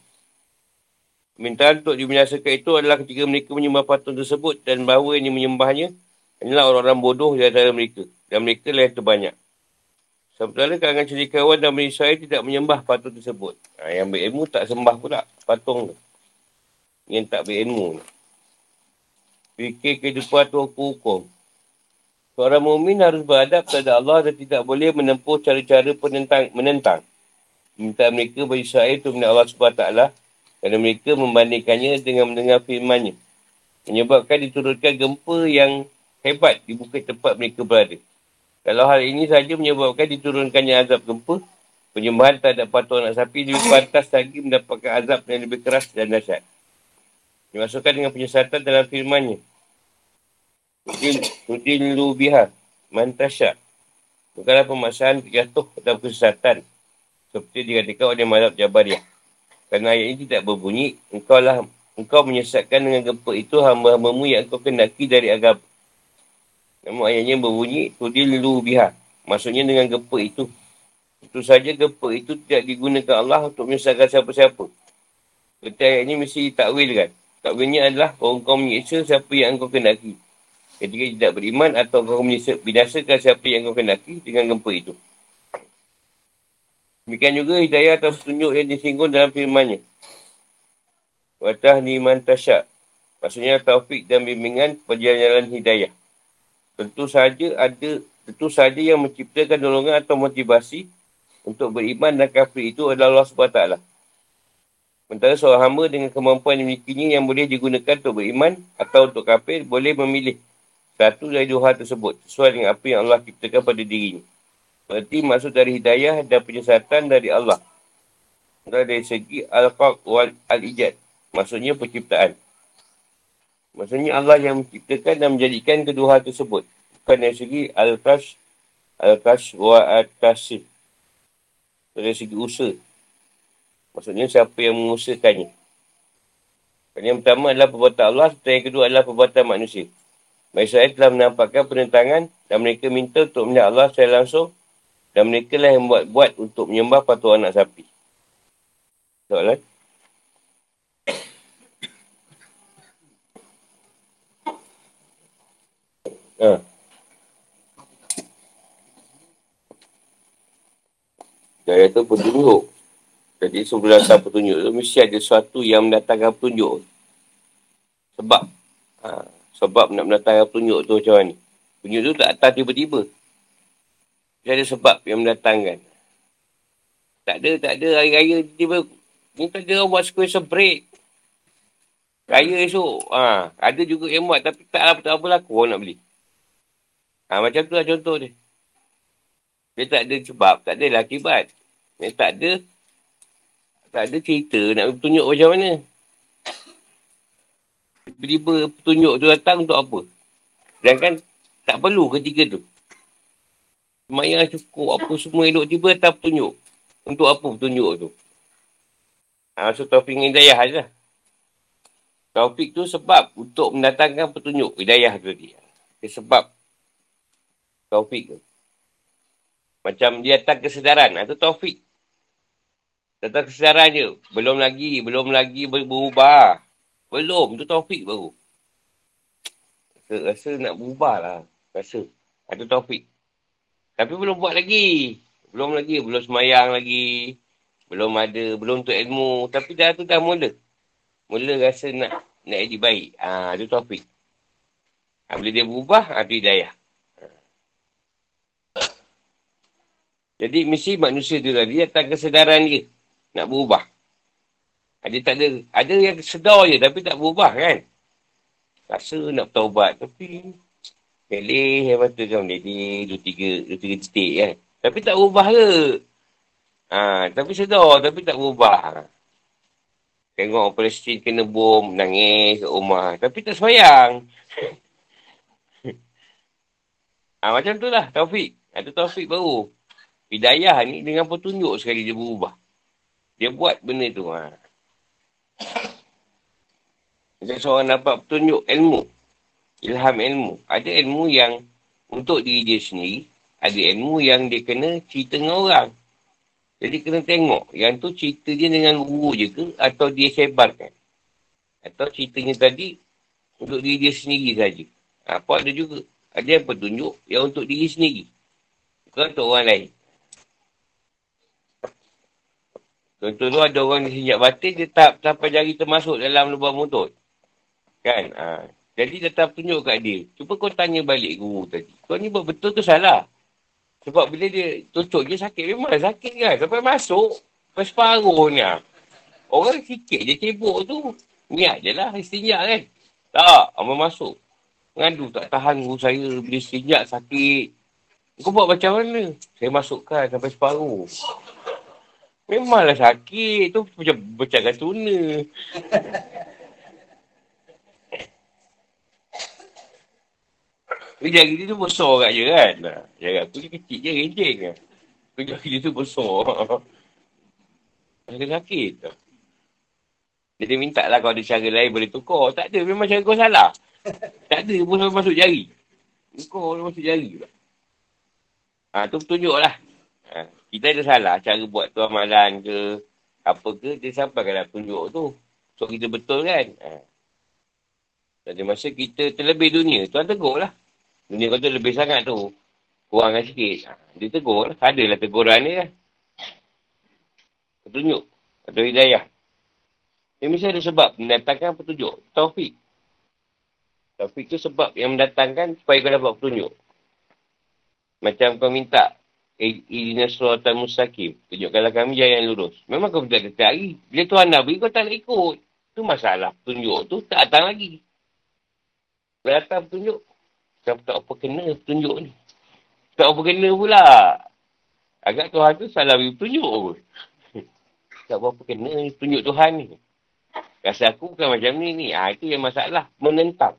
Permintaan untuk dibinasakan itu adalah ketika mereka menyembah patung tersebut dan bahawa yang menyembahnya adalah orang-orang bodoh di antara mereka. Dan mereka lah yang terbanyak. Sementara kalangan cendekiawan dan Bani Israel tidak menyembah patung tersebut. Ha, yang berilmu tak sembah pula patung tu. Yang tak berilmu. Fikir kehidupan tu hukum. Seorang mumin harus beradab kepada Allah dan tidak boleh menempuh cara-cara penentang, menentang. Minta mereka bagi Israel itu minta Allah SWT kerana mereka membandingkannya dengan mendengar firmannya. Menyebabkan diturunkan gempa yang hebat di bukit tempat mereka berada. Kalau hal ini saja menyebabkan diturunkannya azab gempa, penyembahan tak ada patung anak sapi lebih pantas lagi mendapatkan azab yang lebih keras dan dahsyat. Dimasukkan dengan penyesatan dalam firmannya. Tudin lu biha, mantasya. Bukanlah pemaksaan jatuh dalam kesesatan. Seperti dikatakan oleh Malab Jabariyah. Kerana ayat ini tidak berbunyi, engkau lah engkau menyesatkan dengan gempa itu hamba-hambamu yang engkau kendaki dari agama. Namun ayatnya berbunyi, Tudilu biha. Maksudnya dengan gempa itu. Itu saja gempa itu tidak digunakan Allah untuk menyesatkan siapa-siapa. Ketika ayat ini mesti takwil kan. Takwilnya adalah bahawa kau menyiksa siapa yang kau kenaki. Ketika tidak beriman atau kau binasakan siapa yang kau kenaki dengan gempa itu. Demikian juga hidayah atau petunjuk yang disinggung dalam firmannya. Watah ni mantasyak. Maksudnya taufik dan bimbingan perjalanan hidayah. Tentu saja ada, tentu saja yang menciptakan dorongan atau motivasi untuk beriman dan kafir itu adalah Allah SWT. Sementara seorang hamba dengan kemampuan yang dimilikinya yang boleh digunakan untuk beriman atau untuk kafir boleh memilih satu dari dua hal tersebut sesuai dengan apa yang Allah ciptakan pada dirinya. Berarti maksud dari hidayah dan penyesatan dari Allah. Dari segi al-qalq wal al-ijad. Maksudnya penciptaan. Maksudnya Allah yang menciptakan dan menjadikan kedua hal tersebut. Bukan dari segi Al-Kash, Al-Kash wa Al-Kasih. Dari segi usaha. Maksudnya siapa yang mengusahakannya. Yang pertama adalah perbuatan Allah, dan yang kedua adalah perbuatan manusia. Maksudnya telah menampakkan penentangan dan mereka minta untuk melihat Allah secara langsung dan mereka lah yang buat-buat untuk menyembah patung anak sapi. Soalan? Ha. Daya tu petunjuk. Jadi sebelum datang petunjuk tu, mesti ada sesuatu yang mendatangkan petunjuk. Sebab. Ha. Sebab nak mendatangkan petunjuk tu macam mana. Petunjuk tu tak datang tiba-tiba. Dia ada sebab yang mendatangkan. Tak ada, tak ada hari-raya tiba Ni tak ada buat square separate. Raya esok. Ha. Ada juga yang buat tapi tak apa, tak apa laku orang nak beli. Ha, macam tu lah contoh dia. Dia tak ada sebab, tak ada lah akibat. Dia tak ada, tak ada cerita nak tunjuk macam mana. Tiba-tiba petunjuk tu datang untuk apa? Sedangkan tak perlu ketiga tu. Semayang cukup apa semua elok tiba datang petunjuk. Untuk apa petunjuk tu? Ha, so Taufik Hidayah je lah. Taufik tu sebab untuk mendatangkan petunjuk Hidayah tu dia. Dia sebab taufik tu. Macam dia datang kesedaran. Itu taufik. Datang kesedaran je. Belum lagi. Belum lagi berubah. Belum. Itu taufik baru. Rasa, rasa nak berubah lah. Rasa. Itu taufik. Tapi belum buat lagi. Belum lagi. Belum semayang lagi. Belum ada. Belum tu ilmu. Tapi dah tu dah mula. Mula rasa nak nak jadi baik. Ah, ha, itu taufik. Ha, bila dia berubah, ha, itu hidayah. Jadi mesti manusia tu tadi datang kesedaran dia. Nak berubah. Ada tak ada. Ada yang sedar je tapi tak berubah kan. Rasa nak bertaubat tapi. Pelih yang mata kan. Jadi dua tiga, dua tiga titik kan. Tapi tak berubah ke. Ha, tapi sedar tapi tak berubah. Tengok Palestin kena bom, nangis kat rumah. Tapi tak sayang. <laughs> ha, macam tu lah Taufik. Ada Taufik baru. Hidayah ni dengan petunjuk sekali dia berubah. Dia buat benda tu. Ha. Macam seorang dapat petunjuk ilmu. Ilham ilmu. Ada ilmu yang untuk diri dia sendiri. Ada ilmu yang dia kena cerita dengan orang. Jadi kena tengok. Yang tu cerita dia dengan guru je ke atau dia sebarkan. Atau ceritanya tadi untuk diri dia sendiri saja. Apa ada juga. Ada yang petunjuk yang untuk diri sendiri. Bukan untuk orang lain. Contoh tu ada orang di sinjak batin, dia tak sampai jari termasuk dalam lubang mulut. Kan? Ha. Jadi tak tunjuk kat dia. Cuba kau tanya balik guru tadi. Kau ni betul tu salah. Sebab bila dia tutup je sakit, memang sakit kan. Sampai masuk, sampai separuh ni. Orang sikit je cebok tu. Niat je lah istinjak kan. Tak, apa masuk. Ngadu tak tahan guru saya bila istinjak sakit. Kau buat macam mana? Saya masukkan sampai separuh. Memanglah sakit. Tu macam bercakap tuna. Jari dia tu besar kat je kan. Jari aku ni kecil je, rencing kan. Jari dia tu besar. Sakit sakit. Dia, dia minta lah kalau ada cara lain boleh tukar. Tak ada, memang cara kau salah. tak ada pun masuk jari. Kau masuk jari pula. Ha, tu petunjuk lah. Ha, kita ada salah cara buat tu amalan ke apa ke, dia sampai kalau tunjuk tu. So kita betul kan. Ha. Ada masa kita terlebih dunia, tuan tegur lah. Dunia kau tu lebih sangat tu. Kurangkan sikit. Ha. Dia tegur lah. Adalah teguran dia. Petunjuk. Atau hidayah. Dia mesti ada sebab mendatangkan petunjuk. Taufik. Taufik tu sebab yang mendatangkan supaya kau dapat petunjuk. Macam kau minta Idina suratan mustaqim. Tunjukkanlah kami jalan yang lurus. Memang kau tidak kata hari. Bila Tuhan dah beri, kau tak nak ikut. Itu masalah. Tunjuk tu tak datang lagi. Bila datang petunjuk. Tak, tak apa kena petunjuk ni. Tak apa kena pula. Agak Tuhan tu salah beri petunjuk pun. <laughs> tak apa kena tunjuk Tuhan ni. Rasa aku bukan macam ni ni. Ha, itu yang masalah. Menentang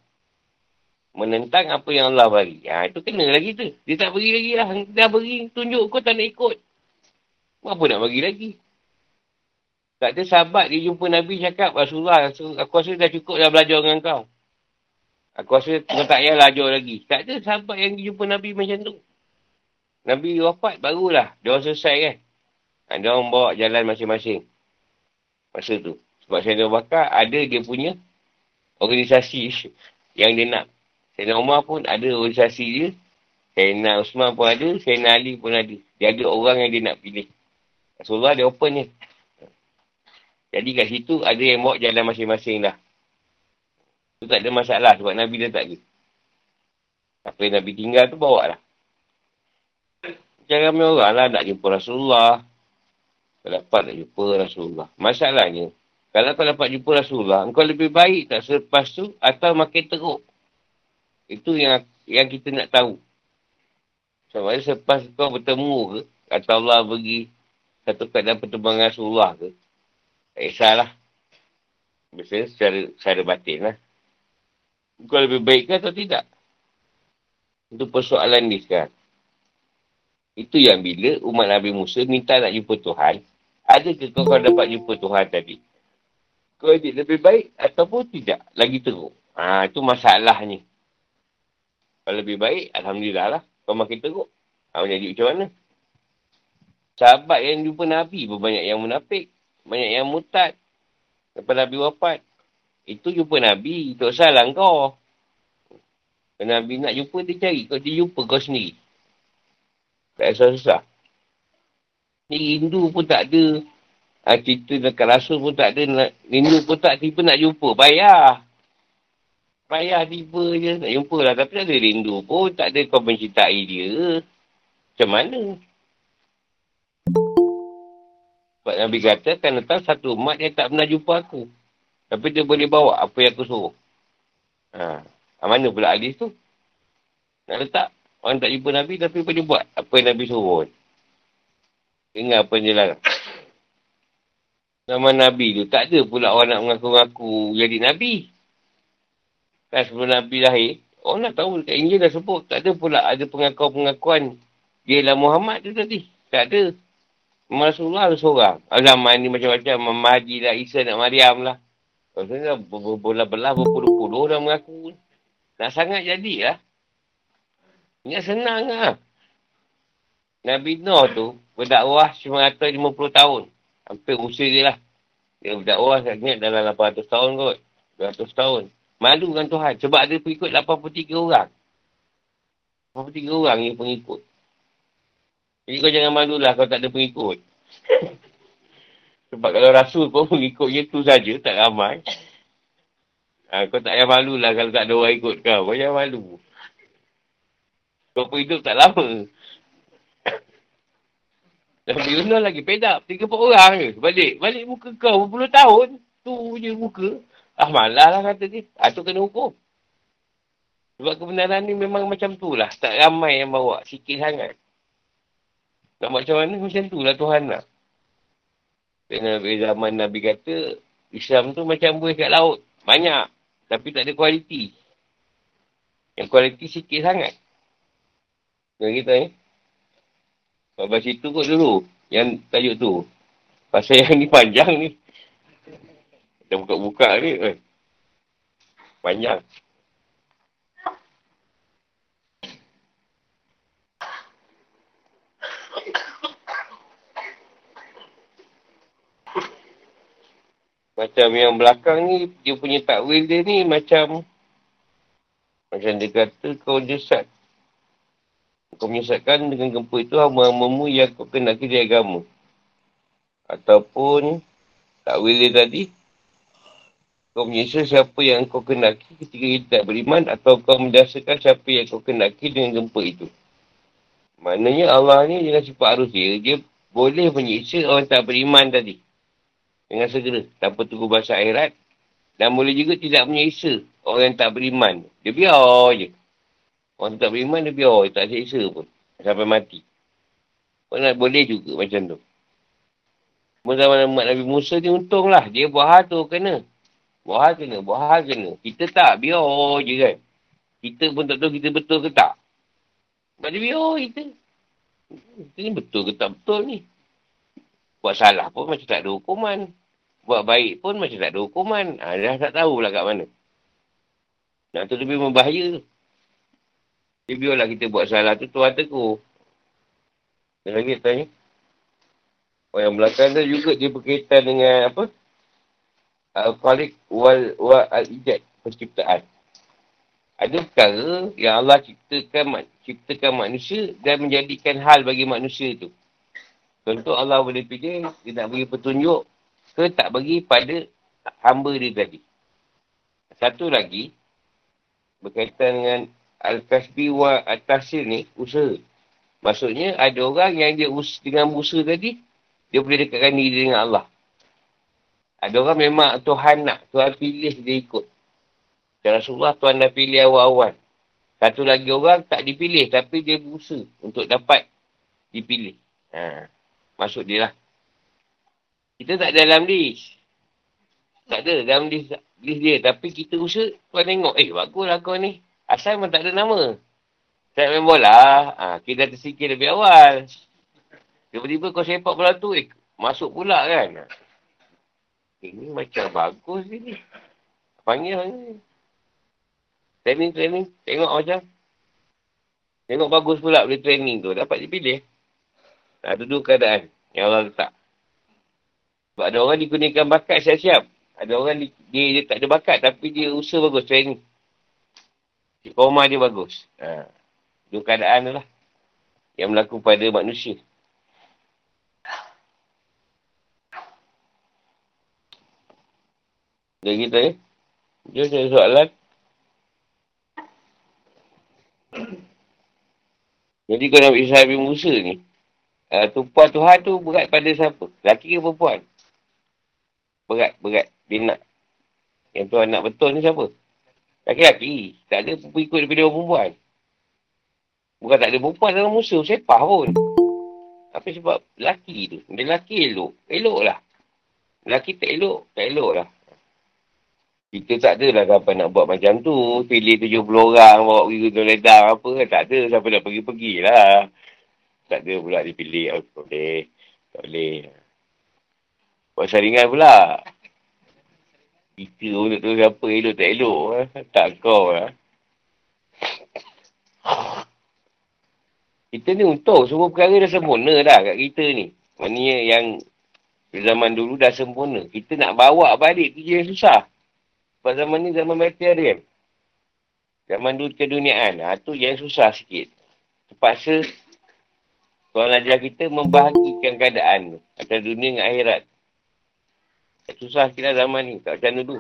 menentang apa yang Allah bagi. Ha, itu kena lagi tu. Dia tak bagi lagi lah. Dia bagi tunjuk kau tak nak ikut. Apa nak bagi lagi? Tak ada sahabat dia jumpa Nabi cakap, Rasulullah, aku rasa dah cukup dah belajar dengan kau. Aku rasa kau tak payah belajar lagi. Tak ada sahabat yang jumpa Nabi macam tu. Nabi wafat barulah. Dia orang selesai kan. Ha, dia orang bawa jalan masing-masing. Masa tu. Sebab Sayyidina Bakar ada dia punya organisasi yang dia nak. Sayyidina Umar pun ada organisasi dia. Sayyidina Usman pun ada. Sayyidina Ali pun ada. Dia ada orang yang dia nak pilih. Rasulullah dia open ni. Jadi kat situ ada yang bawa jalan masing-masing dah. Itu tak ada masalah sebab Nabi dah tak ada. Apa yang Nabi tinggal tu bawa lah. Jangan ramai orang lah nak jumpa Rasulullah. Kau dapat nak jumpa Rasulullah. Masalahnya, kalau kau dapat jumpa Rasulullah, kau lebih baik tak selepas tu atau makin teruk. Itu yang yang kita nak tahu. Sama ada selepas kau bertemu ke, atau Allah bagi satu keadaan pertemuan Rasulullah ke, tak kisahlah. Biasanya secara, secara batin lah. Kau lebih baik ke atau tidak? Itu persoalan ni sekarang. Itu yang bila umat Nabi Musa minta nak jumpa Tuhan, ada ke kau, kau dapat jumpa Tuhan tadi? Kau ini lebih baik ataupun tidak? Lagi teruk. Ha, itu masalahnya. Kalau lebih baik, Alhamdulillah lah. Kau makin teruk. Ha, jadi macam mana? Sahabat yang jumpa Nabi pun banyak yang munafik. Banyak yang mutad. Lepas Nabi wafat. Itu jumpa Nabi. Tak salah kau. Kalau Nabi nak jumpa, dia cari. Kau dia jumpa kau sendiri. Tak susah-susah. Ni rindu pun tak ada. Ha, cerita dekat rasul pun tak ada. Rindu pun tak tiba nak jumpa. Bayar. Bayar tiba je. Nak jumpa lah. Tapi tak ada rindu pun. Tak ada kau mencintai dia. Macam mana? Sebab Nabi kata kan datang satu umat yang tak pernah jumpa aku. Tapi dia boleh bawa apa yang aku suruh. Ha. Mana pula hadis tu? Nak letak orang tak jumpa Nabi tapi boleh buat apa yang Nabi suruh. Ingat apa yang dia larang. Nama Nabi tu tak ada pula orang nak mengaku-ngaku jadi Nabi. Kan sebelum Nabi lahir, orang nak tahu dekat Injil dah sebut. Tak ada pula ada pengakuan-pengakuan dia lah Muhammad tu tadi. Tak ada. Rasulullah ada seorang. Zaman ni macam-macam. Mama Haji lah, Isa nak Maryam lah. Maksudnya berbelah-belah berpuluh-puluh orang mengaku. Nak sangat jadilah. Ingat senang lah. Nabi Nuh tu berdakwah 950 tahun. Hampir usia dia lah. Dia berdakwah saya ingat dalam 800 tahun kot. 200 tahun. Malu dengan Tuhan. Sebab ada pengikut 83 orang. 83 orang yang pengikut. Jadi kau jangan malulah kau tak ada pengikut. <laughs> Sebab kalau rasul pun <laughs> pengikutnya tu saja, tak ramai. Ha, kau tak payah malulah kalau tak ada orang ikut kau. Kau jangan malu. Kau pun hidup tak lama. <coughs> Nabi Yunus lagi pedap. Tiga empat orang je. Balik. Balik muka kau berpuluh tahun. Tu je muka. Ah malah lah kata dia. Ah tu kena hukum. Sebab kebenaran ni memang macam tu lah. Tak ramai yang bawa. Sikit sangat. Nak macam mana macam tu lah Tuhan Kerana zaman Nabi kata, Islam tu macam buih kat laut. Banyak. Tapi tak ada kualiti. Yang kualiti sikit sangat. Yang kita ni. Sebab situ kot dulu. Yang tajuk tu. Pasal <laughs> yang ni panjang ni. Kita buka-buka ni. Eh. Panjang. Macam yang belakang ni, dia punya takwil dia ni macam macam dia kata kau jesat. Kau menyesatkan dengan gempa itu hamba-hambamu yang kau kena kiri agama. Ataupun takwil dia tadi, kau menyesal siapa yang kau kenaki ketika kita tak beriman atau kau mendasakan siapa yang kau kenaki dengan gempa itu. Maknanya Allah ni dengan sifat arus dia, dia boleh menyiksa orang tak beriman tadi dengan segera tanpa tunggu bahasa akhirat dan boleh juga tidak menyiksa orang yang tak beriman. Dia biar je. Orang tak beriman dia biar je. Tak siksa pun. Sampai mati. Orang boleh juga macam tu. Masa zaman Nabi Musa ni untunglah. Dia buat hal tu kena. Buat hal kena. Buat hal kena. Kita tak. Biar je kan. Kita pun tak tahu kita betul ke tak. Sebab dia biar kita. Kita ni betul ke tak betul ni. Buat salah pun macam tak ada hukuman. buat baik pun macam tak ada hukuman. Ha, dah tak tahulah kat mana. Nak tu lebih membahaya. Dia biarlah kita buat salah tu, tuan tegur. Dan lagi tanya. Oh, yang belakang tu juga dia berkaitan dengan apa? Al-Khaliq wal, wal al-Ijad. Penciptaan. Ada perkara yang Allah ciptakan, ciptakan manusia dan menjadikan hal bagi manusia tu. Contoh Allah boleh pilih, dia nak bagi petunjuk ke tak bagi pada hamba dia tadi. Satu lagi, berkaitan dengan Al-Kasbi wa At-Tasir ni, usaha. Maksudnya, ada orang yang dia us dengan usaha tadi, dia boleh dekatkan diri dengan Allah. Ada orang memang Tuhan nak, Tuhan pilih dia ikut. Ya Rasulullah Tuhan dah pilih awal-awal. Satu lagi orang tak dipilih tapi dia berusaha untuk dapat dipilih. Ha. Masuk dia lah. Kita tak dalam list. Tak ada dalam list, list dia. Tapi kita usaha Tuhan tengok. Eh baguslah kau ni. Asal memang tak ada nama. Saya main bola. Ha, kita dah tersikir lebih awal. Tiba-tiba kau sepak bola tu. Eh, masuk pula kan. Ini macam bagus ni. Panggil, panggil. Training, training. Tengok macam. Tengok bagus pula boleh training tu. Dapat dipilih. Tu dua keadaan yang Allah letak. Sebab ada orang digunakan bakat siap-siap. Ada orang di, dia, dia tak ada bakat tapi dia usaha bagus training. Koma dia bagus. Ha. Dua keadaan lah. Yang berlaku pada manusia. Jadi kita ya. Dia ada soalan. Jadi kau nak Isa bin Musa ni, uh, tumpah Tuhan tu berat pada siapa? Laki ke perempuan? Berat, berat. Dia nak. Yang Tuhan nak betul ni siapa? Laki-laki. Tak ada ikut daripada orang perempuan. Bukan tak ada perempuan dalam Musa. Sepah pun. Tapi sebab laki tu. Dia laki elok. Elok lah. Laki tak elok. Tak elok lah. Kita tak adalah siapa nak buat macam tu. Pilih 70 orang, bawa pergi ke ledang apa. Tak ada siapa nak pergi-pergi lah. Tak ada pula dipilih. Oh, tak boleh. Tak boleh. Buat saringan pula. Kita pun tak tahu siapa elok tak elok. Eh. Tak kau lah. Kita ni untung semua perkara dah sempurna dah kat kita ni. Maknanya yang zaman dulu dah sempurna. Kita nak bawa balik je yang susah. Sebab zaman ni zaman material. Zaman dulu keduniaan. Ha, tu yang susah sikit. Terpaksa Tuhan ajar kita membahagikan keadaan antara dunia dengan akhirat. Susah sikit lah zaman ni. Tak macam dulu.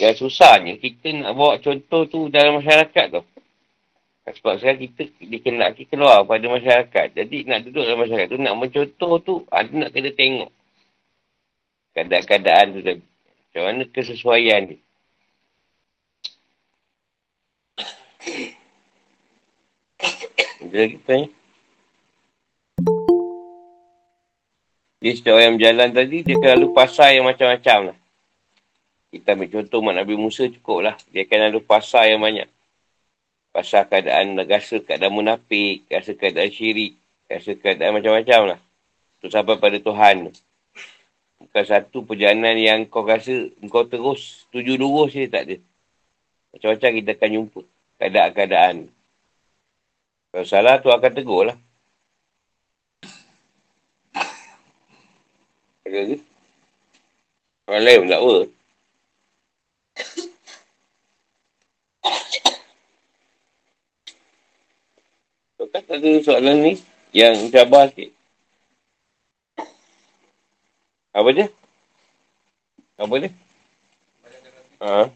Yang susahnya kita nak bawa contoh tu dalam masyarakat tu. Sebab sekarang kita dikenaki keluar pada masyarakat. Jadi nak duduk dalam masyarakat tu, nak mencontoh tu, ada ah, nak kena tengok. Keadaan-keadaan tu tadi. Macam mana kesesuaian ni. Ada lagi tanya? Dia setiap orang yang berjalan tadi, dia akan lalu pasal yang macam-macam lah. Kita ambil contoh Mak Nabi Musa cukup lah. Dia akan ada pasal yang banyak. Pasal keadaan rasa keadaan munafik, rasa keadaan syirik, rasa keadaan macam-macam lah. Untuk sampai pada Tuhan. Bukan satu perjalanan yang kau rasa kau terus tujuh lurus je tak ada. Macam-macam kita akan jumpa keadaan-keadaan. Kalau salah tu akan tegur lah. Ada lagi? Orang lain pun tak apa. So, kan ada soalan ni yang cabar sikit. Apa dia? Apa dia? Ha?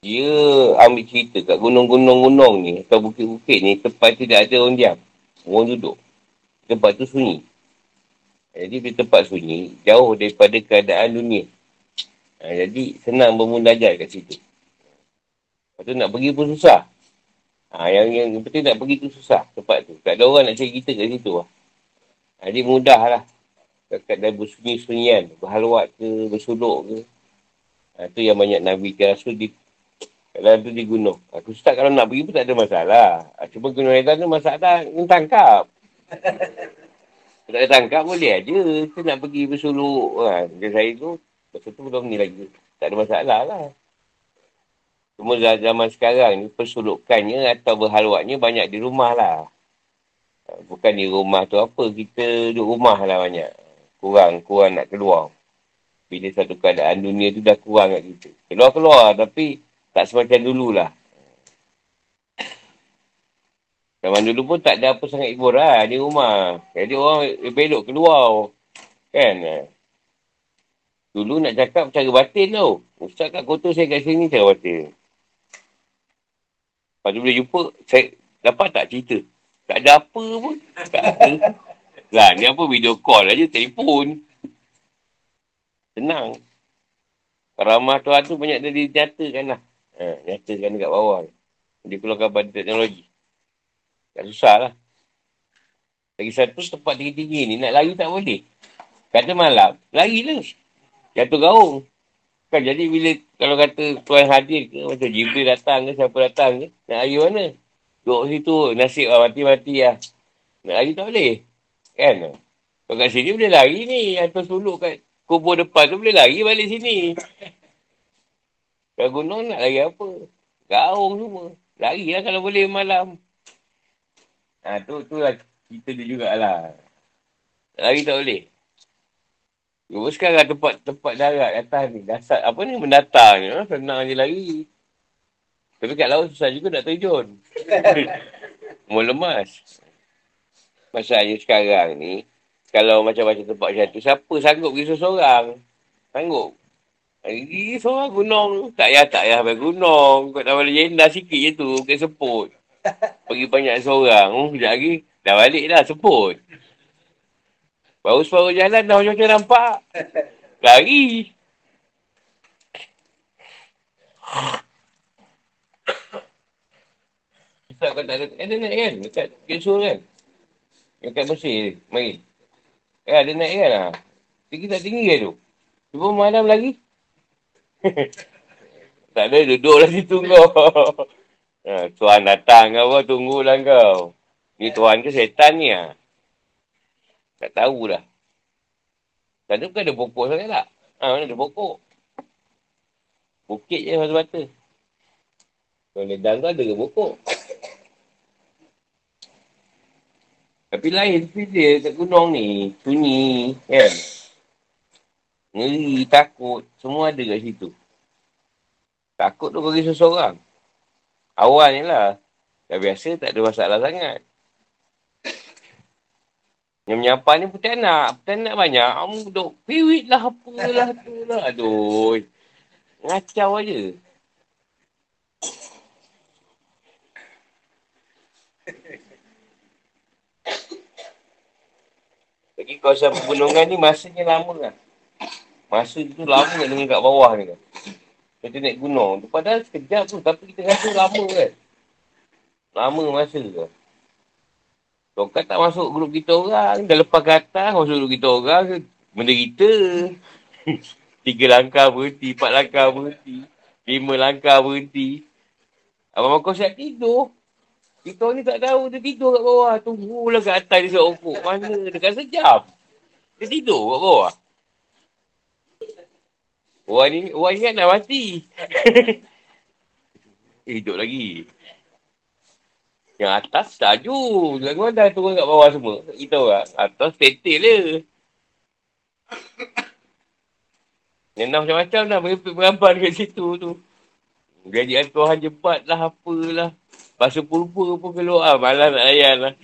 Dia ambil cerita kat gunung-gunung-gunung ni atau bukit-bukit ni tempat tidak ada orang diam. Orang duduk. Tempat tu sunyi. Jadi di tempat sunyi, jauh daripada keadaan dunia. Ha, jadi senang bermunajat kat situ. Lepas tu nak pergi pun susah. Ha, Ha, yang, yang betul nak pergi tu susah tempat tu. Tak ada orang nak cari kita kat situ lah. Jadi mudah lah. Dekat dah bersunyi-sunyian. Berhalwat ke, bersuluk ke. Ha, tu yang banyak Nabi ke Rasul di kalau tu di gunung. Aku start kalau nak pergi pun tak ada masalah. Ha, cuma gunung Edan tu masalah nak tangkap. tak tangkap boleh aja. Kita nak pergi bersuluk. Ha, dia saya tu, betul tu belum ni lagi. Tak ada masalah lah. Cuma zaman sekarang ni persulukannya atau berhalwatnya banyak di rumah lah. Bukan di rumah tu apa, kita duduk rumah lah banyak. Kurang, kurang nak keluar. Bila satu keadaan dunia tu dah kurang kat kita. Keluar-keluar tapi tak semacam dululah. Zaman dulu pun tak ada apa sangat hiburan di rumah. Jadi orang belok keluar. Kan? Dulu nak cakap cara batin tau. Ustaz kat kotor saya kat sini cara batin. Lepas tu boleh jumpa, saya dapat tak cerita? Tak ada apa pun. Tak ada. Lah, ni apa video call aja, telefon. Senang. Ramah tuan tu banyak dari nyatakan lah. Ha, nyatakan dekat bawah. Dia keluarkan pada teknologi. Tak susah lah. Lagi satu tempat tinggi-tinggi ni, nak lari tak boleh. Kata malam, lari lah. Jatuh gaung. Kan jadi bila kalau kata tuan hadir ke macam Jibril datang ke siapa datang ke nak lari mana? Duduk situ nasib lah mati-mati lah. Nak lari tak boleh. Kan? Kalau kat sini boleh lari ni. Atau suluk kat kubur depan tu boleh lari balik sini. Kat gunung nak lari apa? Gaung semua. Lari lah kalau boleh malam. Ha, tu, tu lah cerita dia jugalah. Lari tak boleh. Cuma sekarang tempat-tempat darat atas ni, dasar apa ni, mendatang ni, ha? senang je lari. Tapi kat laut susah juga nak terjun. <laughs> Mau lemas. Masalahnya sekarang ni, kalau macam-macam tempat macam tu, siapa sanggup pergi seorang? Sanggup. Pergi seorang gunung. Tak payah, tak payah pergi gunung. Kau tak boleh jendah sikit je tu, ke seput. Pergi banyak seorang. Hmm, sekejap lagi, dah balik dah, seput. Baru separuh jalan dah macam-macam nampak. Lari. Ustaz kau tak ada, ada naik kan? Dekat Kesur kan? Dekat Mesir, mari. Eh, ada naik kan lah. Tinggi tak tinggi kan tu? Cuba malam lagi. <laughs> tak ada, duduk lah situ kau. <laughs> ha, tuan datang kau, tunggulah kau. Ni tuan ke setan ni lah. Tak tahu dah. Sana bukan ada pokok sangat tak? Ha, mana ada pokok? Bukit je mata-mata. Kalau ledang tu ada ke pokok? Tapi lain tapi dia kat gunung ni. Sunyi. Kan? Ngeri, takut. Semua ada kat situ. Takut tu bagi seseorang. Awal ni lah. Dah biasa tak ada masalah sangat. Yang menyapa ni putih anak. Putih anak banyak. Kamu duduk piwit lah apalah tu lah. Aduh. Ngacau aja. Lagi kawasan pegunungan ni masanya lama kan. Masa tu lama kan dengan kat bawah ni kan. Kita naik gunung. Padahal sekejap tu. Tapi kita rasa lama kan. Lama masa tu. Tongkat tak masuk grup kita orang. Dah lepas ke atas, masuk grup kita orang. Benda kita. <laughs> Tiga langkah berhenti, empat langkah berhenti. Lima langkah berhenti. Abang kau siap tidur. Kita ni tak tahu dia tidur kat bawah. Tunggulah kat atas dia seorang Mana? Dekat sejam. Dia tidur kat bawah. Orang ni, orang kan nak mati. <laughs> eh, hidup lagi. Yang atas laju. Jangan kau dah turun kat bawah semua. Kita orang. Atas tetel je. Nenang macam-macam dah. Merepek berampan kat situ tu. Jadi Tuhan jebat lah apalah. Bahasa purba pun keluar. Malah nak layan lah.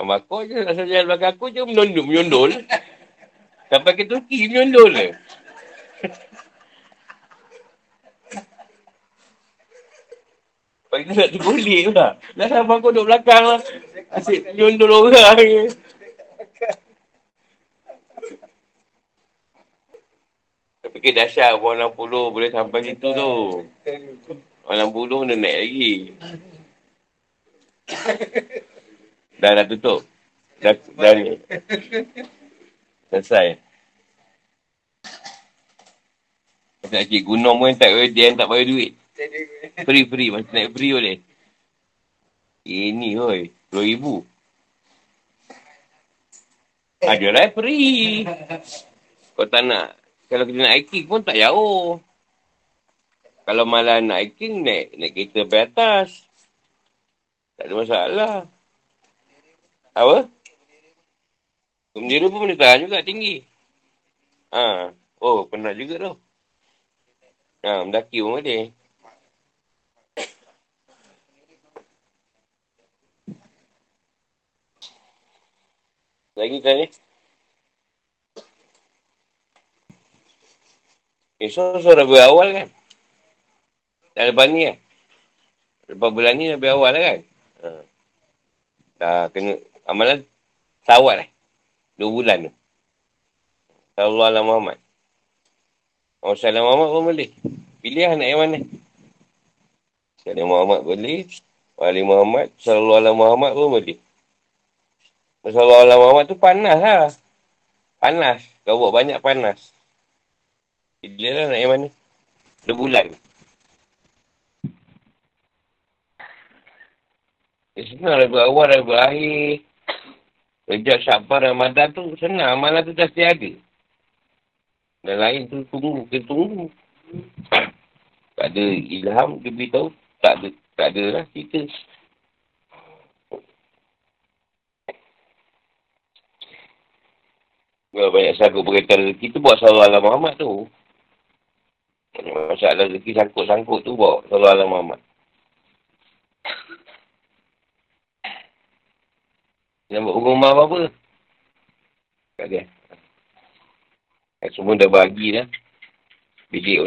Mak kau je asal jalan belakang aku je menunduk, menyundul. Sampai ke Turki menyundul je. Bagi tu nak tergulik pula. Dah sama aku duduk belakang lah. Asyik nyundul orang je. Fikir dasar orang 60 boleh sampai situ tu. Orang 60 dia naik lagi. Dah dah tutup. Dah, dah ni. Selesai. Macam nak cik gunung pun tak dia tak bayar duit. Free free macam naik free boleh. Ini. 10 ribu. Ada lah free. Kau tak nak. Kalau kita nak hiking pun tak jauh. Kalau malah nak hiking, naik, naik kereta pergi atas. Tak ada masalah. Apa? Bendera pun boleh tahan juga tinggi. Ha. Oh, pernah juga tu. Ha, mendaki pun boleh. Lagi tanya. Esok so, dah berawal kan? Dah lepas ni kan? Lepas bulan ni dah berawal lah kan? Ha. Dah kena amalan sawat lah. Dua bulan tu. Sallallahu alaihi Muhammad. Oh, Salam Muhammad pun boleh. Pilih lah nak yang mana. Salam Muhammad boleh. Wali Muhammad. Sallallahu alaihi Muhammad pun boleh. Sallallahu alaihi Muhammad tu panas lah. Panas. Kau buat banyak panas. Pilih lah nak yang mana. Dua bulan. Senang lah berawal, lah berakhir. Sejak Syabar Ramadan tu senang. Amalan tu dah ada. Dan lain tu tunggu. Kita tunggu. Tak ada ilham. Dia beritahu. Tak ada. Tak ada lah cerita. Kalau banyak sangkut berkaitan rezeki tu buat salah alam Muhammad tu. Masalah rezeki sangkut-sangkut tu buat salah alam Muhammad. Nak buat rumah apa-apa. Tak ada. Kan semua dah bagi dah. Bilik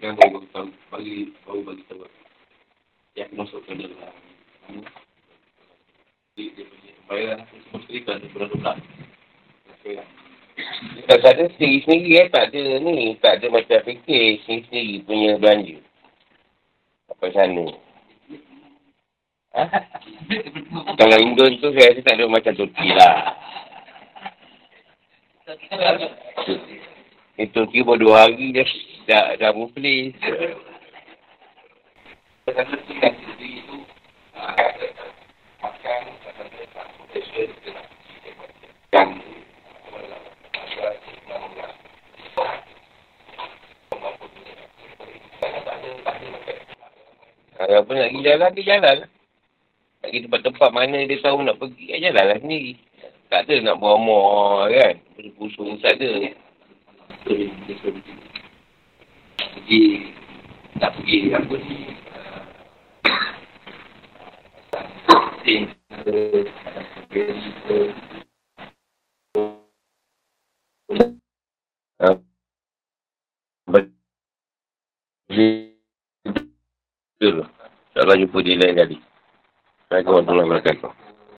dapat apa. sendiri-sendiri eh. Tak ada ni. Tak ada macam fikir sendiri-sendiri punya belanja. Sampai sana. Kalau Indon tu saya rasa tak ada macam Turki lah. Di Turki baru dua hari dah, dah, dah muflis. Kalau apa nak pergi jalan, dia jalan. Nak pergi tempat-tempat mana dia tahu nak pergi, dia jalan lah sendiri. Tak ada nak bawa kan. Pusing-pusing, tak ada. Pergi, nak pergi apa ni. Betul. InsyaAllah jumpa di lain kali. Assalamualaikum warahmatullahi wabarakatuh.